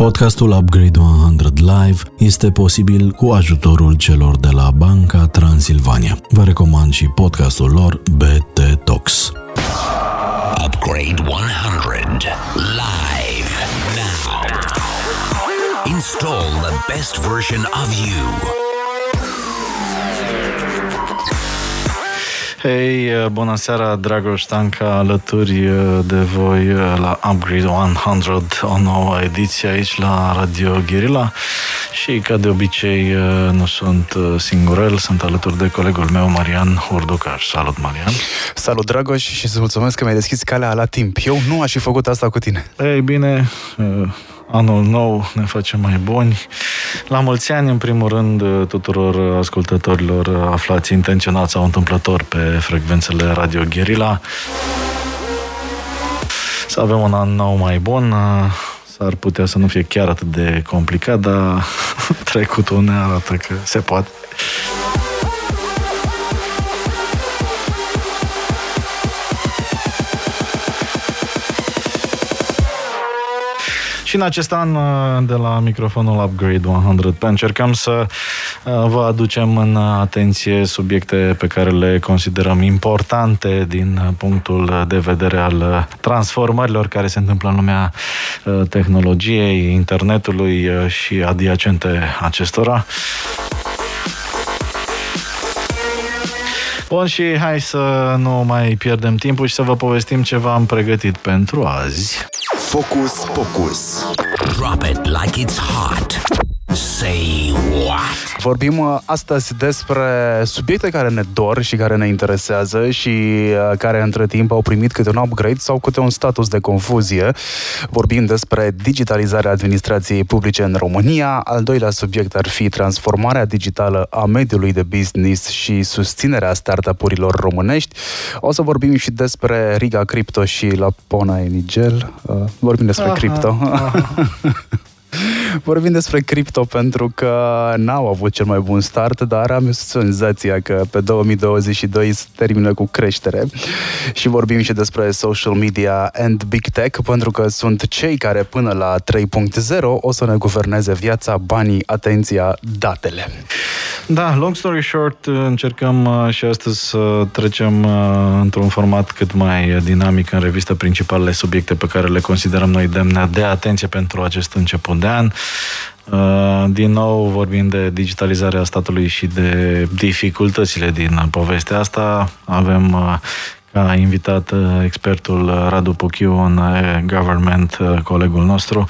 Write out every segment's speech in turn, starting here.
Podcastul Upgrade 100 Live este posibil cu ajutorul celor de la Banca Transilvania. Vă recomand și podcastul lor BT Talks. Upgrade 100 live now. Install the best version of you. Hei, uh, bună seara, Dragoș Tanca, alături uh, de voi uh, la Upgrade 100, o nouă ediție aici la Radio Guerilla și ca de obicei nu sunt singurel, sunt alături de colegul meu, Marian Urducaș. Salut, Marian! Salut, Dragoș, și să mulțumesc că mi-ai deschis calea la timp. Eu nu aș fi făcut asta cu tine. Ei bine, anul nou ne face mai buni. La mulți ani, în primul rând, tuturor ascultătorilor aflați intenționat sau întâmplător pe frecvențele Radio Guerilla. Să avem un an nou mai bun. S-ar putea să nu fie chiar atât de complicat, dar trecutul ne arată că se poate. Și în acest an, uh, de la microfonul Upgrade 100, încercăm să uh, vă aducem în atenție subiecte pe care le considerăm importante din punctul de vedere al transformărilor care se întâmplă în lumea uh, tehnologiei, internetului și adiacente acestora. Bun, și hai să nu mai pierdem timpul și să vă povestim ceva am pregătit pentru azi. Focus Focus. Drop it like it's hot. Say what? Vorbim uh, astăzi despre subiecte care ne dor și care ne interesează și uh, care între timp au primit câte un upgrade sau câte un status de confuzie. Vorbim despre digitalizarea administrației publice în România. Al doilea subiect ar fi transformarea digitală a mediului de business și susținerea startup-urilor românești. O să vorbim și despre Riga Crypto și la Pona Enigel. Uh, vorbim despre aha, cripto. Aha. Vorbim despre cripto pentru că n-au avut cel mai bun start, dar am senzația că pe 2022 se termină cu creștere. Și vorbim și despre social media and big tech pentru că sunt cei care până la 3.0 o să ne guverneze viața, banii, atenția, datele. Da, long story short, încercăm uh, și astăzi să trecem uh, într-un format cât mai dinamic în revistă principalele subiecte pe care le considerăm noi demne de atenție pentru acest început de an. Uh, din nou vorbim de digitalizarea statului și de dificultățile din povestea asta. Avem ca invitat uh, expertul uh, Radu Puchiu în uh, government, colegul nostru.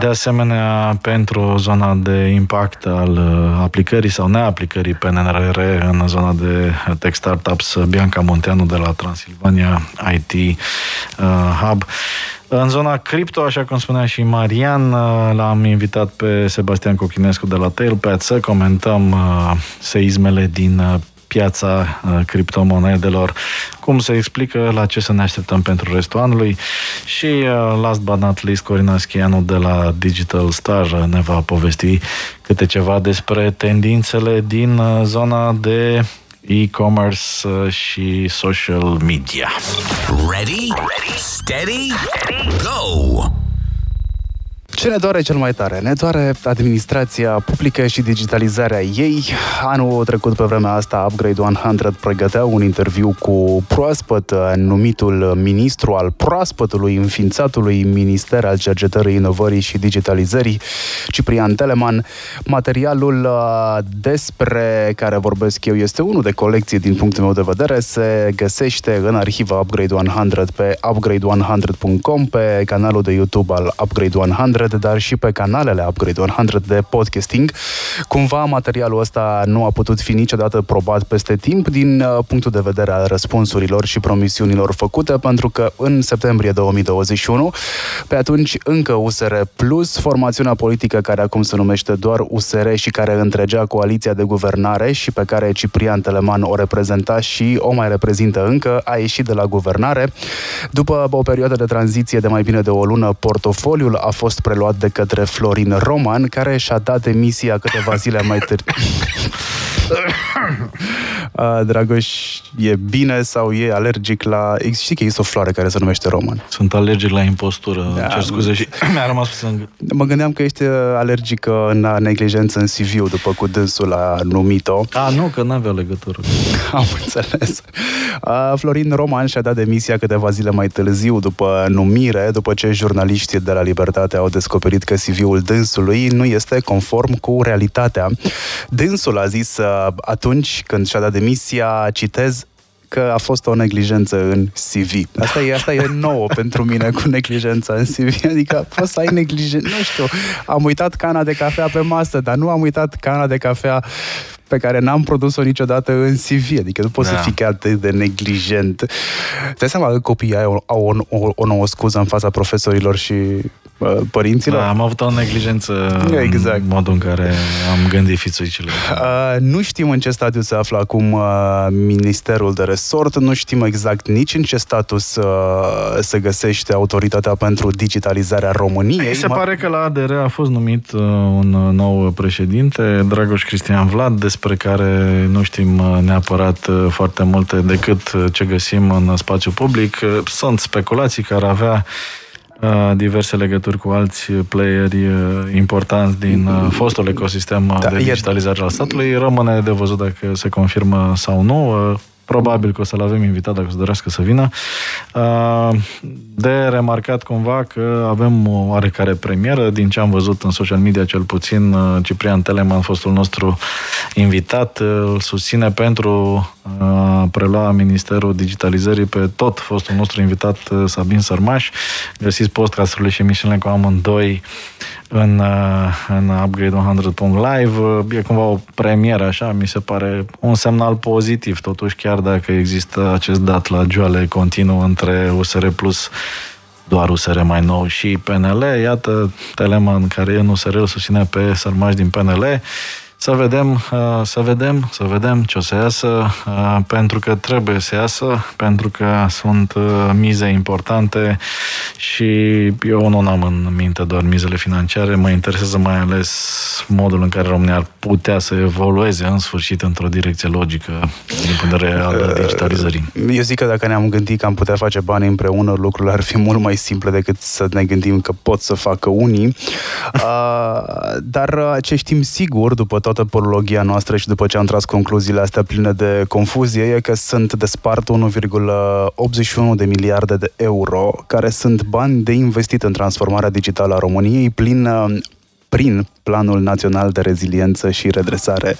De asemenea, pentru zona de impact al aplicării sau neaplicării PNRR în zona de tech startups, Bianca Monteanu de la Transilvania IT Hub. În zona cripto, așa cum spunea și Marian, l-am invitat pe Sebastian Cochinescu de la Tailpad să comentăm seismele din piața uh, criptomonedelor, cum se explică, la ce să ne așteptăm pentru restul anului și uh, last but not least Corina Schianu de la Digital Star ne va povesti câte ceva despre tendințele din uh, zona de e-commerce și social media. Ready? Ready? Steady? Go! Ce ne doare cel mai tare? Ne doare administrația publică și digitalizarea ei. Anul trecut, pe vremea asta, Upgrade 100 pregătea un interviu cu proaspăt numitul ministru al proaspătului înființatului Minister al Cercetării, Inovării și Digitalizării, Ciprian Teleman. Materialul uh, despre care vorbesc eu este unul de colecție din punctul meu de vedere. Se găsește în arhiva Upgrade 100 pe upgrade100.com, pe canalul de YouTube al Upgrade 100 dar și pe canalele Upgrade 100 de podcasting. Cumva materialul ăsta nu a putut fi niciodată probat peste timp din uh, punctul de vedere al răspunsurilor și promisiunilor făcute, pentru că în septembrie 2021, pe atunci încă USR Plus, formațiunea politică care acum se numește doar USR și care întregea coaliția de guvernare și pe care Ciprian Teleman o reprezenta și o mai reprezintă încă, a ieșit de la guvernare. După o perioadă de tranziție de mai bine de o lună, portofoliul a fost preluat preluat de către Florin Roman, care și-a dat demisia câteva zile mai târziu. Dragoș e bine sau e alergic la... Știi că există o floare care se numește roman. Sunt alergic la impostură, da, cer scuze și mi-a rămas puțin Mă gândeam că ești alergică în neglijență în CV-ul, după cu dânsul a numit-o. A, nu, că n-avea legătură. Am înțeles. Florin Roman și-a dat demisia câteva zile mai târziu după numire, după ce jurnaliștii de la Libertate au descoperit că CV-ul dânsului nu este conform cu realitatea. Dânsul a zis uh, atunci când și-a dat demisia, citez, că a fost o neglijență în CV. Asta e, asta e nouă pentru mine cu neglijența în CV. Adică poți să ai neglijență. Nu știu, am uitat cana de cafea pe masă, dar nu am uitat cana de cafea pe care n-am produs-o niciodată în CV. Adică nu poți da. să fii chiar atât de neglijent. Te seama că copiii au, au o, o, o nouă scuză în fața profesorilor și părinților. Da, am avut o neglijență exact. în modul în care am gândit fițuicile. Uh, nu știm în ce stadiu se află acum uh, Ministerul de Resort, nu știm exact nici în ce status uh, se găsește Autoritatea pentru Digitalizarea României. Se pare că la ADR a fost numit uh, un nou președinte, Dragoș Cristian Vlad, despre care nu știm uh, neapărat uh, foarte multe decât ce găsim în spațiu public. Sunt speculații care avea diverse legături cu alți playeri importanți din fostul ecosistem da, de digitalizare al statului. Rămâne de văzut dacă se confirmă sau nu. Probabil că o să-l avem invitat dacă o să dorească să vină. De remarcat cumva că avem o oarecare premieră, din ce am văzut în social media cel puțin, Ciprian Teleman, fostul nostru invitat, îl susține pentru a prelua Ministerul Digitalizării pe tot fostul nostru invitat Sabin Sărmaș. Găsiți podcasturile și emisiunile cu amândoi în, în upgrade100.live. E cumva o premieră, așa, mi se pare un semnal pozitiv, totuși, chiar dacă există acest dat la joale continuu între USR Plus doar USR mai nou și PNL. Iată, Teleman, care e în USR, îl susține pe Sărmaș din PNL să vedem, uh, să vedem, să vedem ce o să iasă, uh, pentru că trebuie să iasă, pentru că sunt uh, mize importante și eu nu am în minte doar mizele financiare, mă interesează mai ales modul în care România ar putea să evolueze în sfârșit într-o direcție logică din punct de vedere al digitalizării. Eu zic că dacă ne-am gândit că am putea face bani împreună, lucrurile ar fi mult mai simple decât să ne gândim că pot să facă unii. Dar ce știm sigur, după toată polologia noastră și după ce am tras concluziile astea pline de confuzie, e că sunt de spart 1,81 de miliarde de euro, care sunt bani de investit în transformarea digitală a României, plin prin Planul Național de Reziliență și Redresare.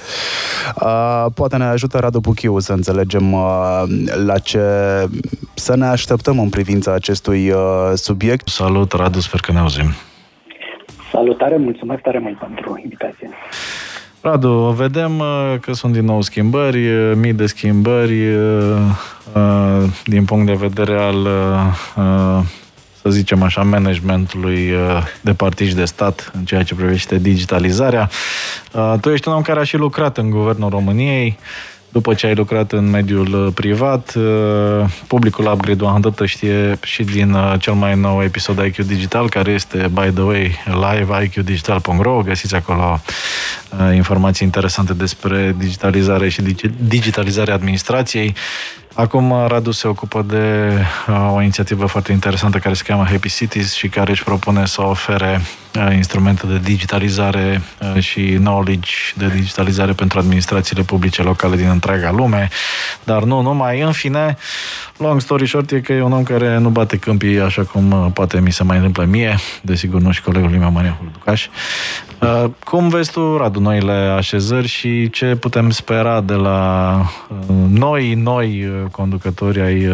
Uh, poate ne ajută Radu Buchiu să înțelegem uh, la ce să ne așteptăm în privința acestui uh, subiect. Salut, Radu, sper că ne auzim. Salutare, mulțumesc tare mult pentru invitație. Radu, vedem uh, că sunt din nou schimbări, uh, mii de schimbări uh, din punct de vedere al, să zicem așa, managementului de partid de stat în ceea ce privește digitalizarea. Tu ești un om care a și lucrat în Guvernul României, după ce ai lucrat în mediul uh, privat, uh, publicul Upgrade 100 știe și din uh, cel mai nou episod IQ Digital, care este, by the way, live iqdigital.ro. Găsiți acolo informații interesante despre digitalizare și digitalizarea administrației. Acum Radu se ocupă de uh, o inițiativă foarte interesantă care se cheamă Happy Cities și care își propune să ofere uh, instrumente de digitalizare uh, și knowledge de digitalizare pentru administrațiile publice locale din întreaga lume. Dar nu numai. În fine, long story short e că e un om care nu bate câmpii așa cum uh, poate mi se mai întâmplă mie, desigur nu și colegul meu Maria Hulducaș. Uh, cum vezi tu, Radu, noile așezări și ce putem spera de la uh, noi, noi conducători ai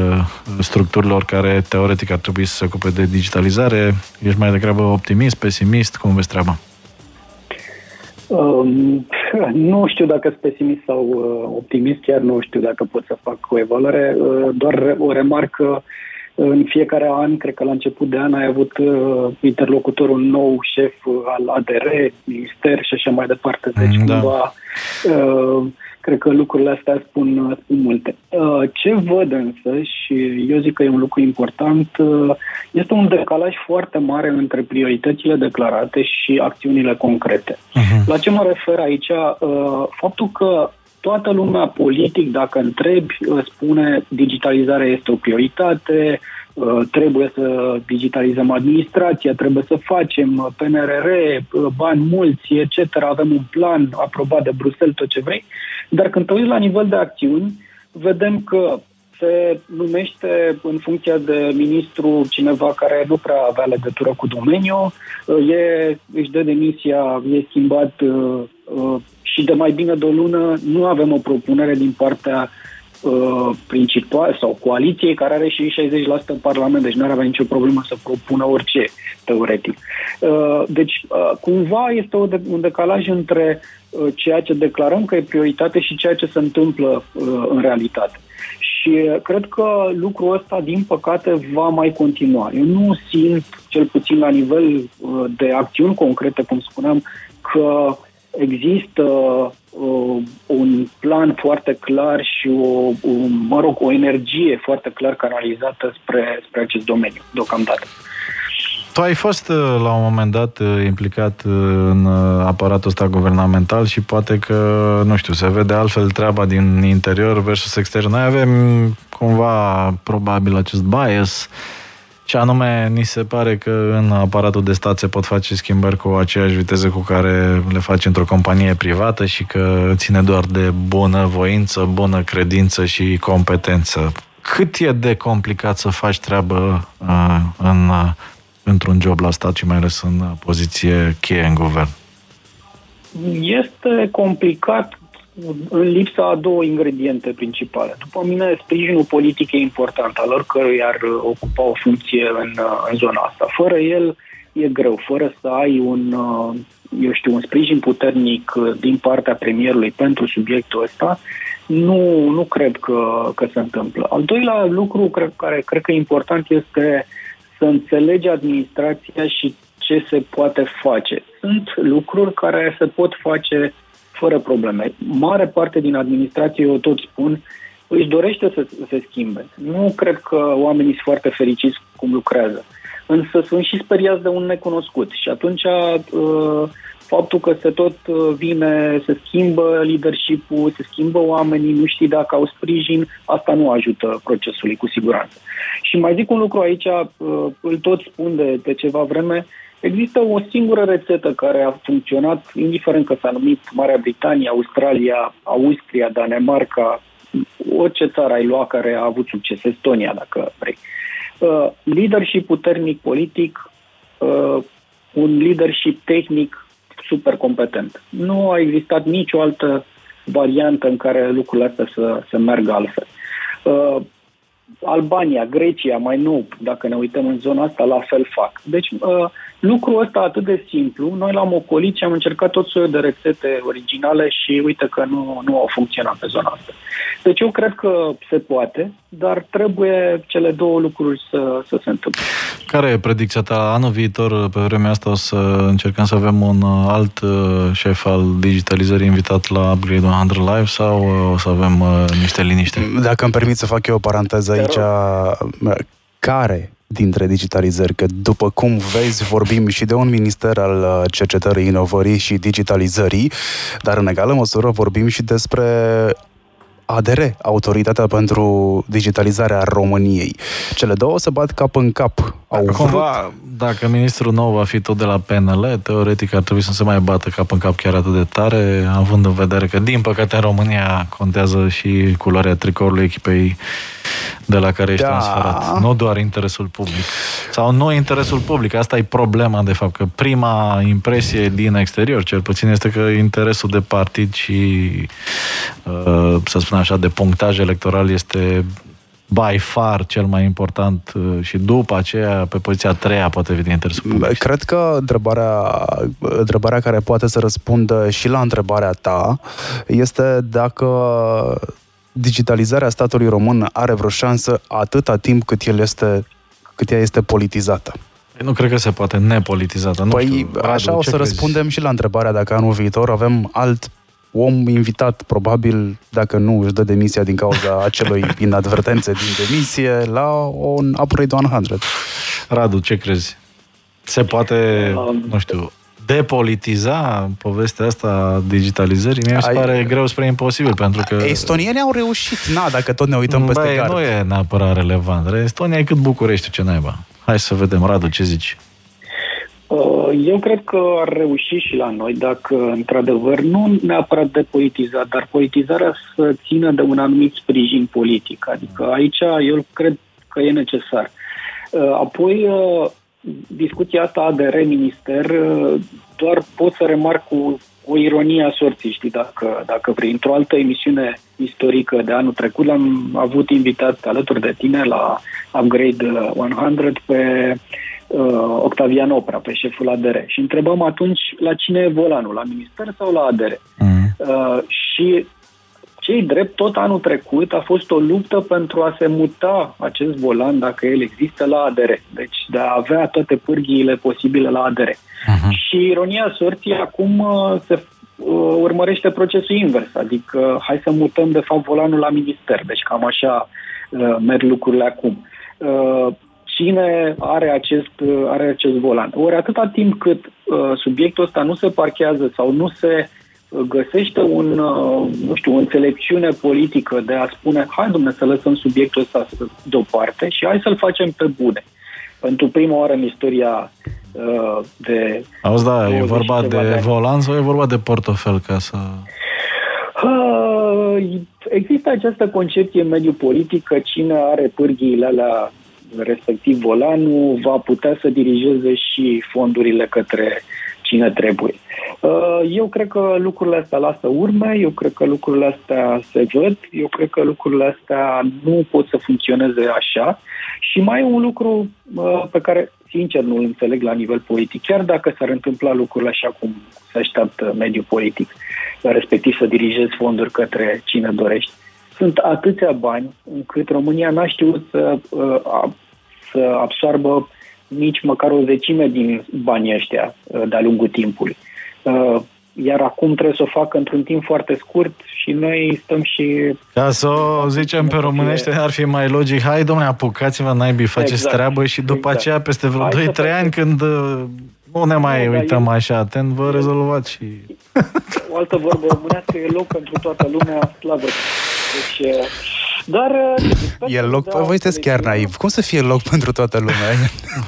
structurilor care teoretic ar trebui să se ocupe de digitalizare? Ești mai degrabă optimist, pesimist? Cum vezi treaba? Um, nu știu dacă sunt pesimist sau uh, optimist, chiar nu știu dacă pot să fac o evaluare, uh, doar o remarcă în fiecare an, cred că la început de an ai avut uh, interlocutor un nou șef al ADR, minister și așa mai departe. Deci da. cumva uh, Cred că lucrurile astea spun, spun multe. Uh, ce văd însă, și eu zic că e un lucru important, uh, este un decalaj foarte mare între prioritățile declarate și acțiunile concrete. Uh-huh. La ce mă refer aici? Uh, faptul că toată lumea politic, dacă întrebi, spune digitalizarea este o prioritate, trebuie să digitalizăm administrația, trebuie să facem PNRR, bani mulți, etc. Avem un plan aprobat de Bruxelles, tot ce vrei. Dar când te uiți la nivel de acțiuni, vedem că se numește în funcția de ministru cineva care nu prea avea legătură cu domeniul, e, își dă demisia, e schimbat uh, uh, și de mai bine de o lună nu avem o propunere din partea uh, principal sau coaliției care are și 60% în Parlament, deci nu ar avea nicio problemă să propună orice, teoretic. Uh, deci, uh, cumva este o de- un decalaj între uh, ceea ce declarăm că e prioritate și ceea ce se întâmplă uh, în realitate. Și uh, cred că lucrul ăsta, din păcate, va mai continua. Eu nu simt, cel puțin la nivel uh, de acțiuni concrete, cum spuneam, că există uh, un plan foarte clar și o, un, mă rog, o energie foarte clar canalizată spre, spre acest domeniu, deocamdată. Tu ai fost uh, la un moment dat uh, implicat uh, în aparatul ăsta guvernamental și poate că, nu știu, se vede altfel treaba din interior versus exterior. Noi avem cumva probabil acest bias și anume, ni se pare că în aparatul de stat se pot face schimbări cu aceeași viteză cu care le faci într-o companie privată și că ține doar de bună voință, bună credință și competență. Cât e de complicat să faci treabă uh, în uh, într-un job la stat și mai ales în poziție cheie în guvern? Este complicat în lipsa a două ingrediente principale. După mine, sprijinul politic e important, al oricărui ar ocupa o funcție în, în zona asta. Fără el e greu, fără să ai un, eu știu, un sprijin puternic din partea premierului pentru subiectul ăsta, nu, nu cred că, că se întâmplă. Al doilea lucru cred, care cred că e important este să înțelegi administrația și ce se poate face. Sunt lucruri care se pot face fără probleme. Mare parte din administrație, eu tot spun, își dorește să se schimbe. Nu cred că oamenii sunt foarte fericiți cum lucrează. Însă sunt și speriați de un necunoscut. Și atunci uh, faptul că se tot uh, vine, se schimbă leadership-ul, se schimbă oamenii, nu știi dacă au sprijin, asta nu ajută procesului cu siguranță. Și mai zic un lucru aici, uh, îl tot spun de, de ceva vreme, există o singură rețetă care a funcționat, indiferent că s-a numit Marea Britanie, Australia, Austria, Danemarca, orice țară ai luat care a avut succes, Estonia, dacă vrei. Uh, leadership puternic politic, uh, un leadership tehnic super competent. Nu a existat nicio altă variantă în care lucrurile astea să, să meargă altfel. Uh, Albania, Grecia, mai nou, dacă ne uităm în zona asta, la fel fac. Deci, uh, lucrul ăsta atât de simplu, noi l-am ocolit și am încercat tot soiul de rețete originale și uite că nu, nu au funcționat pe zona asta. Deci eu cred că se poate, dar trebuie cele două lucruri să, să se întâmple. Care e predicția ta? Anul viitor, pe vremea asta, o să încercăm să avem un alt uh, șef al digitalizării invitat la Upgrade 100 Live sau uh, o să avem uh, niște liniște? Dacă îmi permit să fac eu o paranteză aici, care dintre digitalizări, că după cum vezi, vorbim și de un minister al cercetării, inovării și digitalizării, dar în egală măsură vorbim și despre ADR, Autoritatea pentru Digitalizarea României. Cele două se bat cap în cap. Au Cumva, vrut... dacă ministrul nou va fi tot de la PNL, teoretic ar trebui să se mai bată cap în cap chiar atât de tare, având în vedere că, din păcate, în România contează și culoarea tricoului echipei de la care ești da. transferat. Nu doar interesul public. Sau nu interesul public. Asta e problema, de fapt, că prima impresie din exterior, cel puțin, este că interesul de partid și, uh, să spun așa, de punctaj electoral este by far cel mai important uh, și după aceea, pe poziția a treia, poate veni interesul public. Cred că întrebarea, întrebarea care poate să răspundă și la întrebarea ta este dacă digitalizarea statului român are vreo șansă atâta timp cât el este cât ea este politizată. Nu cred că se poate nepolitizată. Nu păi știu, Radu, așa o să crezi? răspundem și la întrebarea dacă anul viitor avem alt om invitat, probabil, dacă nu își dă demisia din cauza acelui inadvertențe din demisie, la un Upgrade 100. Radu, ce crezi? Se poate, um, nu știu, depolitiza povestea asta digitalizării, mie mi se Ai- pare greu spre imposibil, pentru că... Estonienii au reușit, na, dacă tot ne uităm peste Băi, gard. nu e neapărat relevant. Estonia e cât București, ce naiba. Hai să vedem, Radu, ce zici? Uh, Eu cred că ar reuși și la noi dacă, într-adevăr, nu neapărat de politizat, dar politizarea să țină de un anumit sprijin politic. Adică aici eu cred că e necesar. Uh, Apoi, uh, discuția asta ADR-minister, uh, doar pot să remarc cu o ironie a sorții, știi, dacă, dacă vrei. Într-o altă emisiune istorică de anul trecut l-am avut invitat alături de tine la Upgrade 100 pe uh, Octavian Opra, pe șeful ADR. Și întrebam atunci la cine e volanul, la minister sau la ADR? Mm. Uh, și cei drept, tot anul trecut a fost o luptă pentru a se muta acest volan, dacă el există, la ADR. Deci de a avea toate pârghiile posibile la ADR. Mhm. Și ironia sorții, acum uh, se uh, urmărește procesul invers, adică hai să mutăm de fapt volanul la minister. Deci cam așa uh, merg lucrurile acum. Uh, cine are acest, uh, are acest volan? Ori atâta timp cât uh, subiectul ăsta nu se parchează sau nu se uh, găsește un, uh, nu știu, o înțelepciune politică de a spune hai domne să lăsăm subiectul ăsta să- deoparte și hai să-l facem pe bune. Pentru prima oară în istoria uh, de Auzi, da, e 20 vorba ceva de de ani. volan sau e vorba de portofel ca să... Uh, Există această concepție în mediul politic că cine are pârghiile alea, respectiv volanul, va putea să dirigeze și fondurile către cine trebuie. Uh, Eu cred că lucrurile astea lasă urme, eu cred că lucrurile astea se văd, eu cred că lucrurile astea nu pot să funcționeze așa și mai e un lucru uh, pe care sincer nu îl înțeleg la nivel politic, chiar dacă s-ar întâmpla lucrurile așa cum se așteaptă mediul politic, respectiv să dirigezi fonduri către cine dorești. Sunt atâția bani încât România n-a știut să, uh, a- să absoarbă nici măcar o zecime din banii ăștia uh, de-a lungul timpului. Uh, Iar acum trebuie să o facă într-un timp foarte scurt și noi stăm și... Ca să o zicem pe românește, ar fi mai logic. Hai, domnule, apucați-vă, naibii, faceți Exact, treabă și după exact. aceea, peste vreo Hai să 2-3 facem. ani, când uh, nu ne mai Nu, dar uităm eu- așa atent, vă rezolvați și... O altă vorbă românească e loc pentru toată lumea, slavă. Deci, uh, dar... uh, sper E să loc, dea voi sunteți chiar înțelepciune. naiv. Cum să fie loc pentru toată lumea?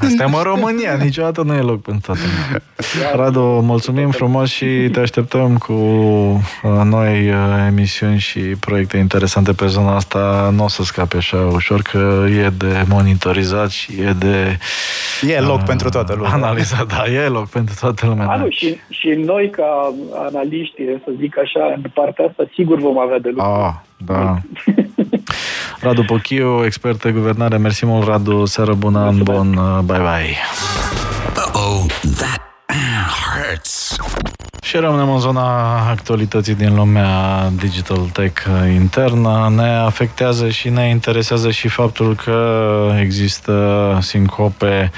Suntem în România, niciodată nu e loc pentru toată lumea. Radu, mulțumim frumos și te așteptăm cu uh, noi uh, emisiuni și proiecte interesante pe zona asta. Nu o să scape așa ușor, că e de monitorizat și e de... E loc uh, pentru toată lumea. Analizat, da, e loc pentru toată lumea. A, da. nu, și, și noi, ca analiști, să zic așa, în partea asta, sigur vom avea de lucru. Ah, da. Radu Pochiu, expert de guvernare. Mersi mult, Radu. Seară bună, an bun. Bye, bye. Uh-oh, that hurts. Și rămânem în zona actualității din lumea digital tech internă. Ne afectează și ne interesează și faptul că există sincope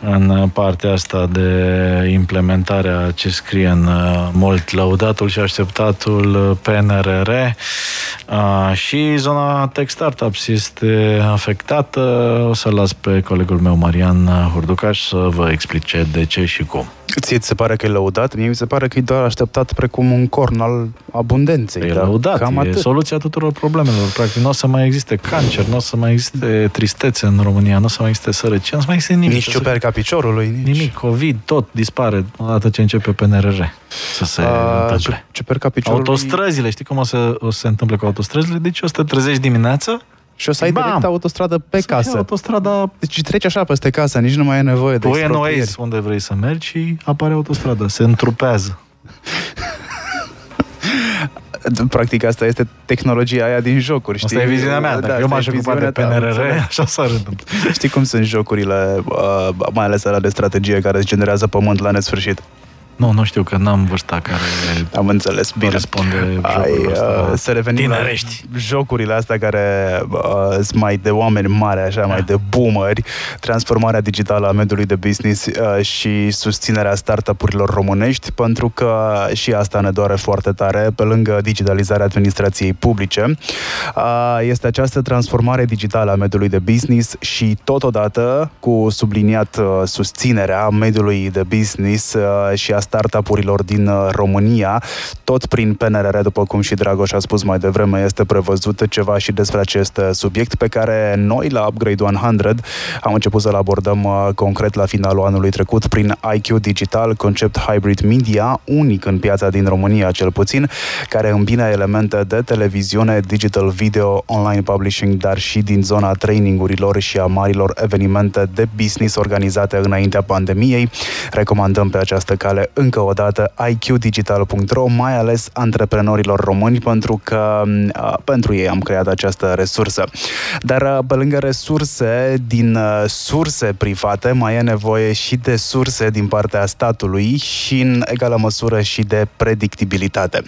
în partea asta de implementare a ce scrie în uh, mult lăudatul și așteptatul PNRR uh, și zona tech startups este afectată. O să las pe colegul meu Marian Hurducaș să vă explice de ce și cum. Ție ți se pare că e lăudat? Mie mi se pare că e doar așteptat precum un corn al abundenței. E dar lăudat, Cam e atât. soluția tuturor problemelor. Practic, nu o să mai existe cancer, nu o să mai existe tristețe în România, nu o să mai existe sărăcie, nu o să mai existe nimic. Nici ciuperca ca piciorului, nici... Nimic, COVID, tot dispare odată ce începe PNRR să se A, întâmple. ciuperca piciorului... Autostrăzile, știi cum o să, o să se întâmple cu autostrăzile? Deci o să te trezești dimineața, Și o să ai Bam! direct autostradă pe să fie casă. autostrada Deci treci așa peste casă, nici nu mai e nevoie de Pui în exproprieri. Waze unde vrei să mergi și apare autostrada, se întrupează. Practic asta este tehnologia aia din jocuri, știi? Asta e viziunea mea, dacă Da, eu asta m-aș e ocupa de viziunea ta, PNRR, înțeleg. așa s-ar întâmpla. Știi cum sunt jocurile, uh, mai ales alea de strategie care îți generează pământ la nesfârșit? Nu, nu știu, că n-am vârsta care Am înțeles, bine. corespunde Ai, jocurilor ăsta. uh, să revenim Tinerești. la jocurile astea care uh, sunt mai de oameni mari, așa, Da. mai de boomeri, transformarea digitală a mediului de business uh, și susținerea startup-urilor românești, pentru că și asta ne doare foarte tare, pe lângă digitalizarea administrației publice. Uh, este această transformare digitală a mediului de business și totodată cu subliniat uh, susținerea mediului de business uh, și a startup-urilor din România. Tot prin PNRR, după cum și Dragoș a spus mai devreme, este prevăzut ceva și despre acest subiect pe care noi la Upgrade 100 am început să-l abordăm concret la finalul anului trecut prin IQ Digital, concept hybrid media, unic în piața din România cel puțin, care îmbină elemente de televiziune, digital video, online publishing, dar și din zona trainingurilor și a marilor evenimente de business organizate înaintea pandemiei. Recomandăm pe această cale încă o dată iqdigital.ro, mai ales antreprenorilor români, pentru că pentru ei am creat această resursă. Dar pe lângă resurse din surse private, mai e nevoie și de surse din partea statului și în egală măsură și de predictibilitate.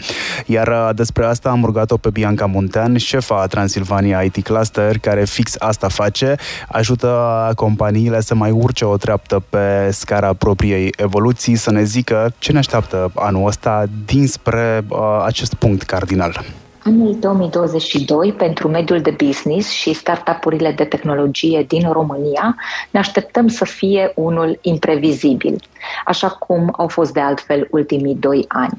Iar despre asta am rugat-o pe Bianca Muntean, șefa Transilvania IT Cluster, care fix asta face, ajută companiile să mai urce o treaptă pe scara propriei evoluții, să ne zică ce ne așteaptă anul ăsta dinspre uh, acest punct cardinal. Anul 2022 pentru mediul de business și startup-urile de tehnologie din România ne așteptăm să fie unul imprevizibil, așa cum au fost de altfel ultimii doi ani.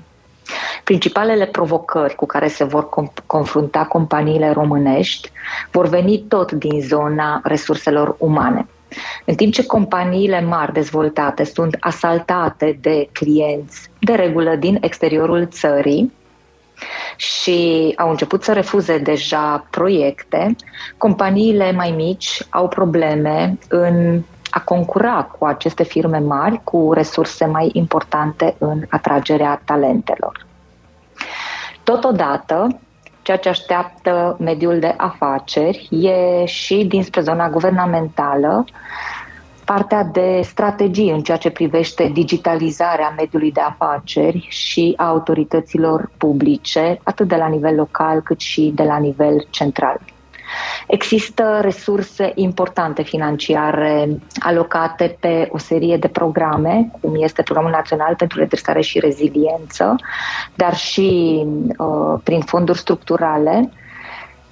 Principalele provocări cu care se vor confrunta companiile românești vor veni tot din zona resurselor umane. În timp ce companiile mari dezvoltate sunt asaltate de clienți de regulă din exteriorul țării, și au început să refuze deja proiecte, companiile mai mici au probleme în a concura cu aceste firme mari cu resurse mai importante în atragerea talentelor. Totodată, ceea ce așteaptă mediul de afaceri e și dinspre zona guvernamentală partea de strategii în ceea ce privește digitalizarea mediului de afaceri și a autorităților publice, atât de la nivel local cât și de la nivel central. Există resurse importante financiare alocate pe o serie de programe, cum este Programul Național pentru Redresare și Reziliență, dar și uh, prin fonduri structurale,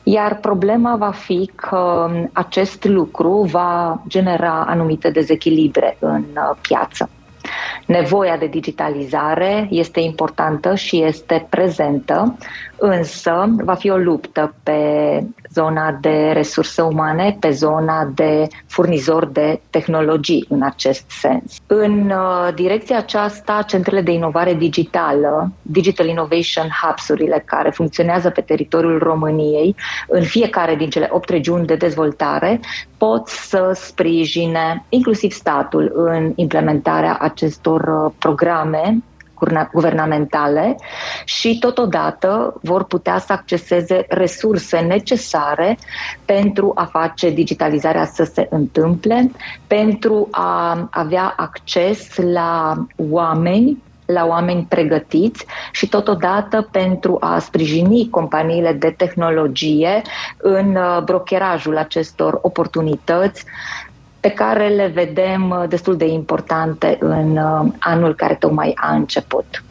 iar problema va fi că acest lucru va genera anumite dezechilibre în uh, piață. Nevoia de digitalizare este importantă și este prezentă, însă va fi o luptă pe zona de resurse umane, pe zona de furnizor de tehnologii în acest sens. În uh, direcția aceasta, centrele de inovare digitală, Digital Innovation Hubs-urile care funcționează pe teritoriul României, în fiecare din cele opt regiuni de dezvoltare, pot să sprijine inclusiv statul în implementarea acestor uh, programe guvernamentale și totodată vor putea să acceseze resurse necesare pentru a face digitalizarea să se întâmple, pentru a avea acces la oameni la oameni pregătiți și totodată pentru a sprijini companiile de tehnologie în uh, brokerajul acestor oportunități pe care le vedem uh, destul de importante în uh, anul care tocmai a început.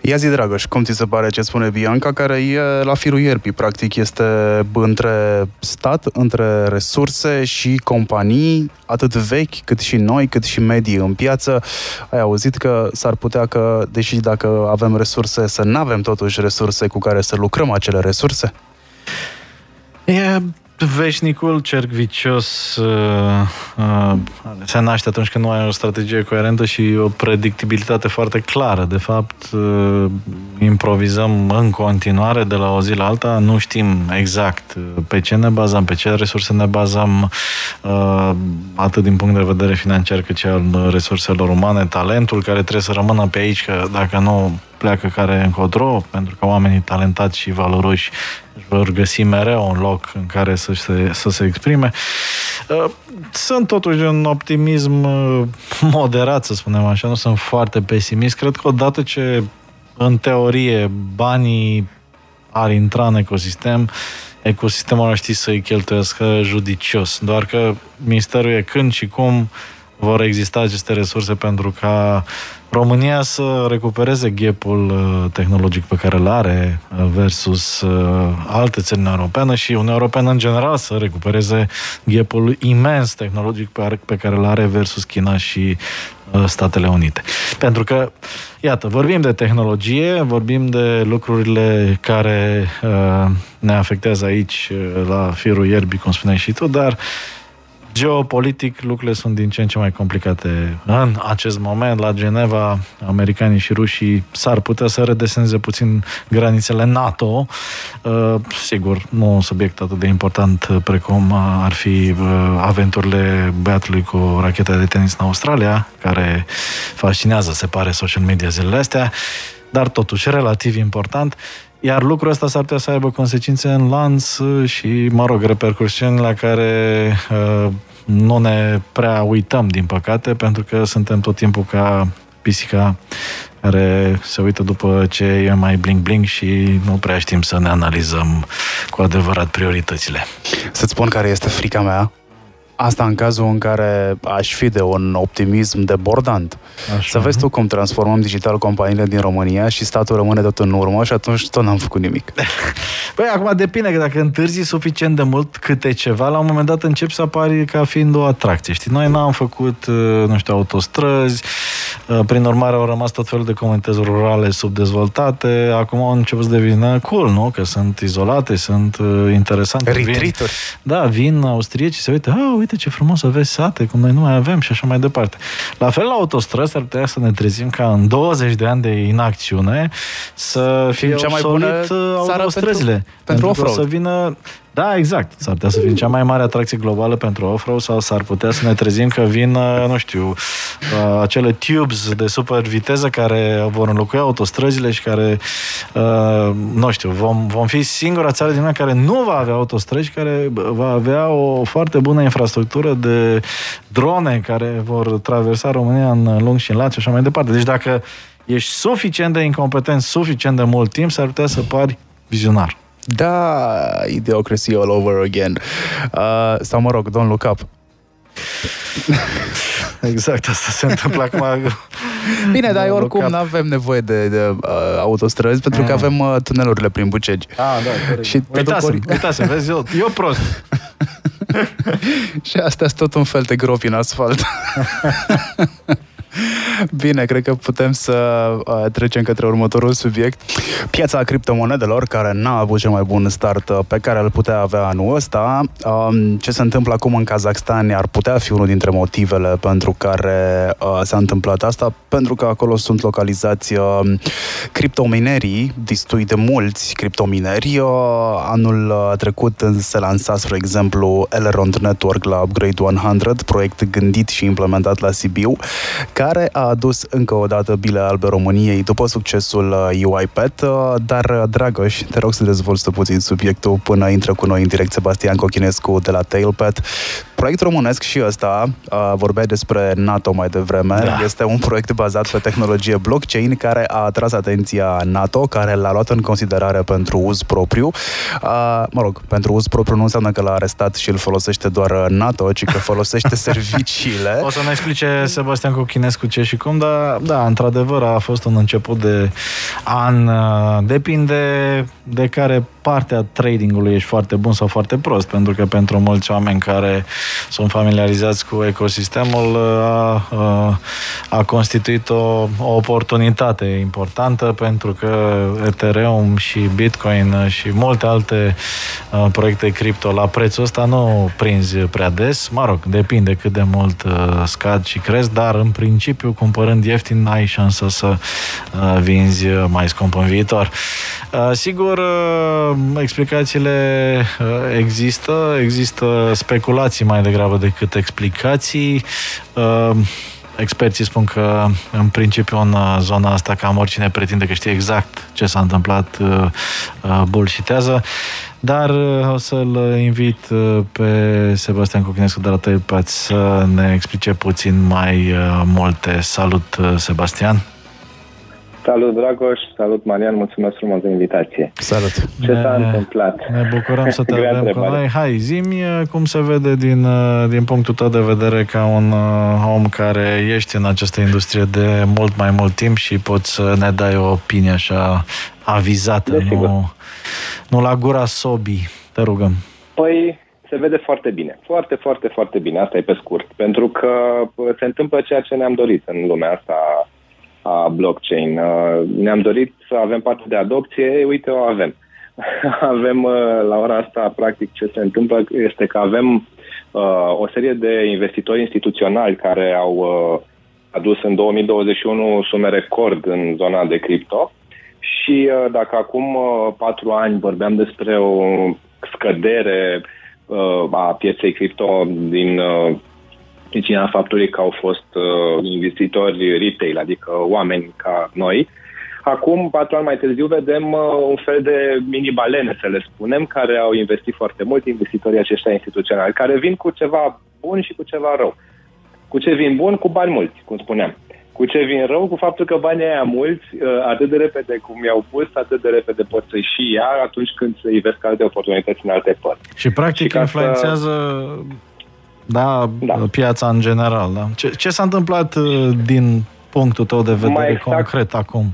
Ia zi, Dragoș, cum ți se pare ce spune Bianca, care e la firul ierbii, practic este între stat, între resurse și companii, atât vechi cât și noi, cât și medii în piață. Ai auzit că s-ar putea că, deși dacă avem resurse, să nu avem totuși resurse cu care să lucrăm acele resurse? E veșnicul cerc vicios uh, uh, se naște atunci când nu ai o strategie coerentă și o predictibilitate foarte clară. De fapt, uh, improvizăm în continuare de la o zi la alta, nu știm exact pe ce ne bazăm, pe ce resurse ne bazăm, uh, atât din punct de vedere financiar cât și al resurselor umane, talentul care trebuie să rămână pe aici, că dacă nu pleacă care încotro, pentru că oamenii talentați și valoroși își vor găsi mereu un loc în care să se, să se exprime. Uh, sunt totuși un optimism uh, moderat, să spunem așa, nu sunt foarte pesimist. Cred că odată ce, în teorie, banii ar intra în ecosistem, ecosistemul ar ști să-i cheltuiască judicios. Doar că misterul e când și cum vor exista aceste resurse pentru ca România să recupereze ghepul uh, tehnologic pe care îl are uh, versus uh, alte țări în Europeană și Uniunea Europeană în general să recupereze ghepul imens tehnologic pe care îl are versus China și Statele Unite. Pentru că, iată, vorbim de tehnologie, vorbim de lucrurile care uh, ne afectează aici uh, la firul ierbii, cum spuneai și tu, dar Geopolitic, lucrurile sunt din ce în ce mai complicate. În acest moment, la Geneva, americanii și rușii s-ar putea să redeseneze puțin granițele NATO. Uh, sigur, nu un subiect atât de important precum ar fi uh, aventurile băiatului cu racheta de tenis în Australia, care fascinează, se pare, social media zilele astea, dar totuși relativ important. Iar lucrul ăsta s-ar putea să aibă consecințe în lanț și, mă rog, repercursiuni la care uh, nu ne prea uităm, din păcate, pentru că suntem tot timpul ca pisica care se uită după ce e mai bling-bling și nu prea știm să ne analizăm cu adevărat prioritățile. Să-ți spun care este frica mea? Asta în cazul în care aș fi de un optimism debordant. Așa. Să vezi tu cum transformăm digital companiile din România și statul rămâne tot în urmă și atunci tot n-am făcut nimic. Păi acum depinde că dacă întârzi suficient de mult câte ceva, la un moment dat încep să apari ca fiind o atracție. Știi, noi n-am făcut, uh, nu știu, autostrăzi, uh, prin urmare au rămas tot felul de comunități rurale subdezvoltate, acum au început să devină cool, nu? Că sunt izolate, sunt uh, interesante. Retreat-uri. Vin, da, vin austrieci și se uită, ah, uite ce frumos aveți sate, cum noi nu mai avem și așa mai departe. La fel, la autostrăzi ar putea să ne trezim ca în 20 de ani de inacțiune să fie cea mai bună autostrăzile. Pentru, pentru, pentru off-road. Să vină da, exact. S-ar putea să fie cea mai mare atracție globală pentru off-road sau s-ar putea să ne trezim că vin, uh, nu știu, uh, acele tubes de super viteză care vor înlocui autostrăzile și care, uh, nu știu, vom, vom fi singura țară din care nu va avea autostrăzi, care va avea o foarte bună infrastructură de drone care vor traversa România în lung și în lat și așa mai departe. Deci dacă ești suficient de incompetent, suficient de mult timp, s-ar putea să pari vizionar. Da, idiocracy all over again. Uh, sau mă rog, don't look up. Exact, asta se întâmplă acum. Bine, dar oricum nu avem nevoie de, de uh, autostrăzi pentru că mm. avem uh, tunelurile prin Bucegi. Ah, da, Și uitați, ori... uitați, vezi, eu, eu prost. și astea sunt tot un fel de gropi în asfalt. Bine, cred că putem să uh, trecem către următorul subiect. Piața criptomonedelor, care n-a avut cel mai bun start uh, pe care îl putea avea anul ăsta. Um, ce se întâmplă acum în Kazakhstan ar putea fi unul dintre motivele pentru care uh, s-a întâmplat asta, pentru că acolo sunt localizați uh, criptominerii, distui de mulți criptomineri. Uh, anul uh, trecut se lansa, spre exemplu, Elrond Network la Upgrade 100, proiect gândit și implementat la Sibiu, care a adus încă o dată bile albe României după succesul UiPath, uh, uh, dar uh, Dragoș, te rog să dezvolți puțin subiectul până intră cu noi în direct Sebastian Cochinescu de la Tailpad. Proiect românesc și ăsta, vorbeai despre NATO mai devreme, da. este un proiect bazat pe tehnologie blockchain care a atras atenția NATO, care l-a luat în considerare pentru uz propriu. Mă rog, pentru uz propriu nu înseamnă că l-a arestat și îl folosește doar NATO, ci că folosește serviciile. O să ne explice Sebastian Cochinescu ce și cum, dar da, într-adevăr a fost un început de an. Uh, depinde de care parte a tradingului ești foarte bun sau foarte prost, pentru că pentru mulți oameni care sunt familiarizați cu ecosistemul a, a, a constituit o, o oportunitate importantă pentru că Ethereum și Bitcoin și multe alte a, proiecte cripto la prețul ăsta nu prinzi prea des. Mă rog, depinde cât de mult a, scad și cresc, dar în principiu cumpărând ieftin ai șansa să a, vinzi mai scump în viitor. A, sigur, a, explicațiile uh, există, există speculații mai degrabă decât explicații. Uh, experții spun că, în principiu, în uh, zona asta, cam oricine pretinde că știe exact ce s-a întâmplat, bullshitează. Dar o să-l invit pe Sebastian Cochinescu de la Tăipați să ne explice puțin mai multe. Salut, Sebastian! Salut, Dragoș! Salut, Marian! Mulțumesc frumos de invitație! Salut! Ce ne, s-a întâmplat? Ne bucurăm să te avem cu noi. Hai, zi-mi uh, cum se vede din, uh, din punctul tău de vedere ca un uh, om care ești în această industrie de mult mai mult timp și poți să ne dai o opinie așa avizată, nu, nu la gura sobii. Te rugăm. Păi, se vede foarte bine. Foarte, foarte, foarte bine. Asta e pe scurt. Pentru că se întâmplă ceea ce ne-am dorit în lumea asta a blockchain. Uh, ne-am dorit să avem parte de adopție, ei, uite, o avem. avem, uh, la ora asta, practic, ce se întâmplă este că avem uh, o serie de investitori instituționali care au uh, adus în 2021 sume record în zona de cripto și uh, dacă acum uh, patru ani vorbeam despre o scădere uh, a pieței cripto din uh, pricina faptului că au fost uh, investitori retail, adică oameni ca noi. Acum, patru ani mai târziu, vedem uh, un fel de mini-balene, să le spunem, care au investit foarte mult, investitorii aceștia instituționali, care vin cu ceva bun și cu ceva rău. Cu ce vin bun? Cu bani mulți, cum spuneam. Cu ce vin rău? Cu faptul că banii aia mulți, uh, atât de repede cum i-au pus, atât de repede pot să-i și ia atunci când se ivesc alte oportunități în alte părți. Și practic și influențează să... da, da, piața în general. Da? Ce, ce s-a întâmplat uh, din punctul tău de vedere Mai exact, concret acum?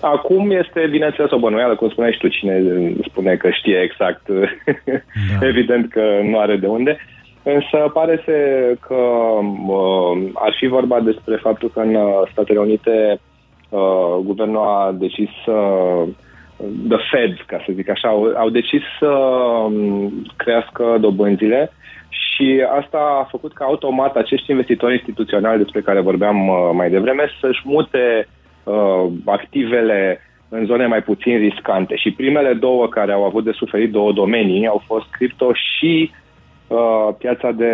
Acum este, bineînțeles, o bănuială, cum spuneai și tu, cine spune că știe exact, da. evident că nu are de unde. Însă pare să că uh, ar fi vorba despre faptul că în uh, Statele Unite uh, guvernul a decis să uh, the Fed, ca să zic așa, au, au decis să um, crească dobânzile și asta a făcut ca automat acești investitori instituționali despre care vorbeam uh, mai devreme să-și mute uh, activele în zone mai puțin riscante. Și primele două care au avut de suferit, două domenii, au fost cripto și uh, piața de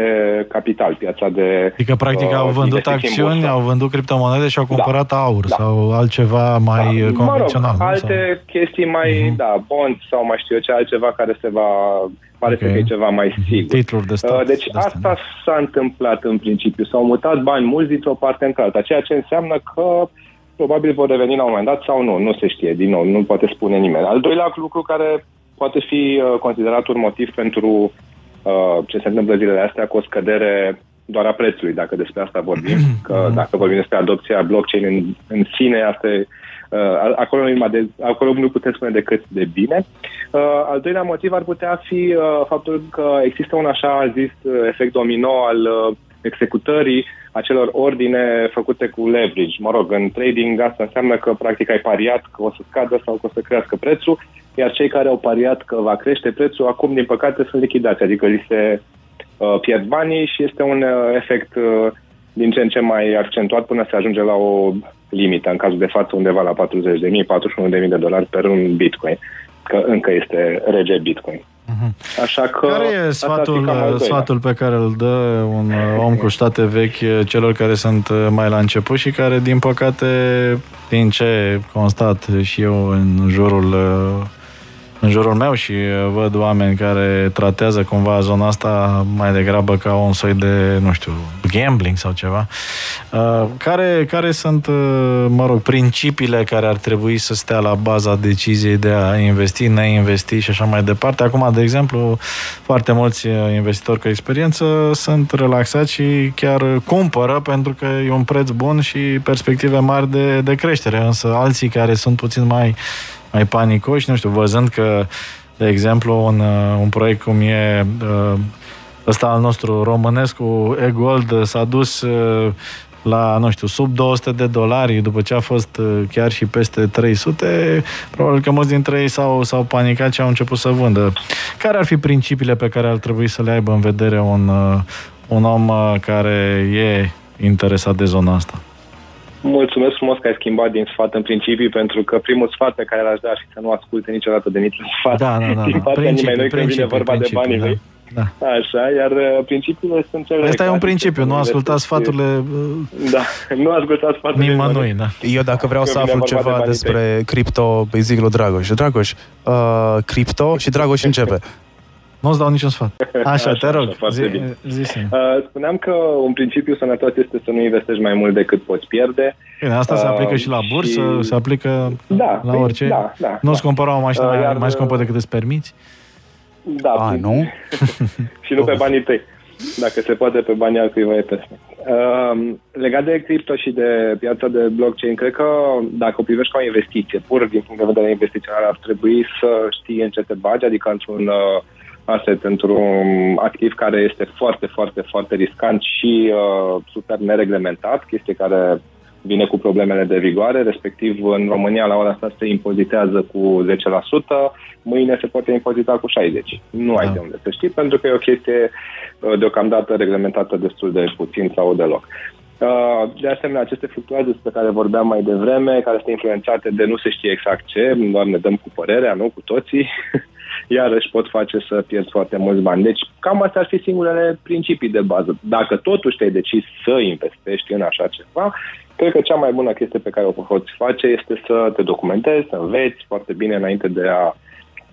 capital, piața de... Adică, practic, uh, au vândut acțiuni, au vândut criptomonede și au da. cumpărat da, aur da. sau altceva mai da. convențional. Mă rog, alte sau? chestii mai, uh-huh. da, bond sau mai știu eu ce, altceva care se va pare okay. să fie ceva mai mhm. sigur. Titluri de stat. Uh, deci de asta da. s-a întâmplat în principiu. S-au mutat bani mulți dintr-o parte în alta, ceea ce înseamnă că probabil vor reveni la un moment dat sau nu, nu se știe, din nou, nu poate spune nimeni. Al doilea lucru care poate fi uh, considerat un motiv pentru uh, ce se întâmplă zilele astea cu o scădere doar a prețului, dacă despre asta vorbim, că mhm. dacă vorbim despre adopția blockchain în, în sine, asta e, uh, acolo, de, acolo nu putem spune decât de bine. Uh, al doilea motiv ar putea fi uh, faptul că există un așa zis uh, efect domino al uh, executării acelor ordine făcute cu leverage. Mă rog, în trading asta înseamnă că practic ai pariat că o să scadă sau că o să crească prețul, iar cei care au pariat că va crește prețul, acum, din păcate, sunt lichidați, adică li se uh, pierd banii și este un uh, efect uh, din ce în ce mai accentuat până se ajunge la o limită, în cazul de față undeva la 40.000, 41.000 de dolari per un bitcoin, că încă este rege bitcoin. Mhm. Așa că care e sfatul, sfatul pe care îl dă un om cu state vechi celor care sunt mai la început și care, din păcate, din ce constat și eu în jurul în jurul meu și uh, văd oameni care tratează cumva zona asta mai degrabă ca un soi de, nu știu, gambling sau ceva. Uh, care, care sunt, uh, mă rog, principiile care ar trebui să stea la baza deciziei de a investi, neinvesti și așa mai departe? Acum, de exemplu, foarte mulți investitori cu experiență sunt relaxați și chiar cumpără pentru că e un preț bun și perspective mari de, de creștere, însă alții care sunt puțin mai mai panicoși, nu știu, văzând că, de exemplu, un, uh, un proiect cum e uh, ăsta al nostru românesc cu e-gold s-a dus uh, la, nu știu, sub 200 de dolari, după ce a fost chiar și peste 300, probabil că mulți dintre ei s-au, s-au panicat și au început să vândă. Care ar fi principiile pe care ar trebui să le aibă în vedere un, un om care e interesat de zona asta? Mulțumesc frumos că ai schimbat din sfat în principiu, pentru că primul sfat pe care l-aș da ar fi să nu asculte niciodată de niciun sfat da, da, da, din partea nimeni noi când vine vorba de banii da. Da. Așa, iar uh, principiile sunt cele Asta e un principiu, nu ascultați sfaturile uh, Da, nu ascultați sfaturile nimănui, da. Eu dacă vreau să aflu ceva de despre cripto, îi zic lui Dragoș. Dragoș, uh, cripto și Dragoș începe. Nu-ți dau niciun sfat. Așa, așa te rog, așa, zi, zi, zi uh, Spuneam că un principiu sănătos este să nu investești mai mult decât poți pierde. Bine, asta uh, se aplică și la bursă, și... se aplică da, la orice. Da, da, Nu-ți da. cumpăra o mașină uh, iar... mai scumpă decât îți permiți? Da. A, nu? și nu pe banii tăi. Dacă se poate pe banii altcuiva e peste. Uh, legat de cripto și de piața de blockchain, cred că dacă o privești ca o investiție, pur din punct de vedere investițional, ar trebui să știi în ce te bagi, adică într-un uh, asset într-un activ care este foarte, foarte, foarte riscant și uh, super nereglementat, chestie care vine cu problemele de vigoare, respectiv în România la ora asta se impozitează cu 10%, mâine se poate impozita cu 60%. Nu ai da. de unde să știi, pentru că e o chestie uh, deocamdată reglementată destul de puțin sau deloc. Uh, de asemenea, aceste fluctuații despre care vorbeam mai devreme, care sunt influențate de nu se știe exact ce, doar ne dăm cu părerea, nu cu toții, iarăși pot face să pierzi foarte mulți bani. Deci, cam astea ar fi singurele principii de bază. Dacă totuși te-ai decis să investești în așa ceva, cred că cea mai bună chestie pe care o poți face este să te documentezi, să înveți foarte bine înainte de a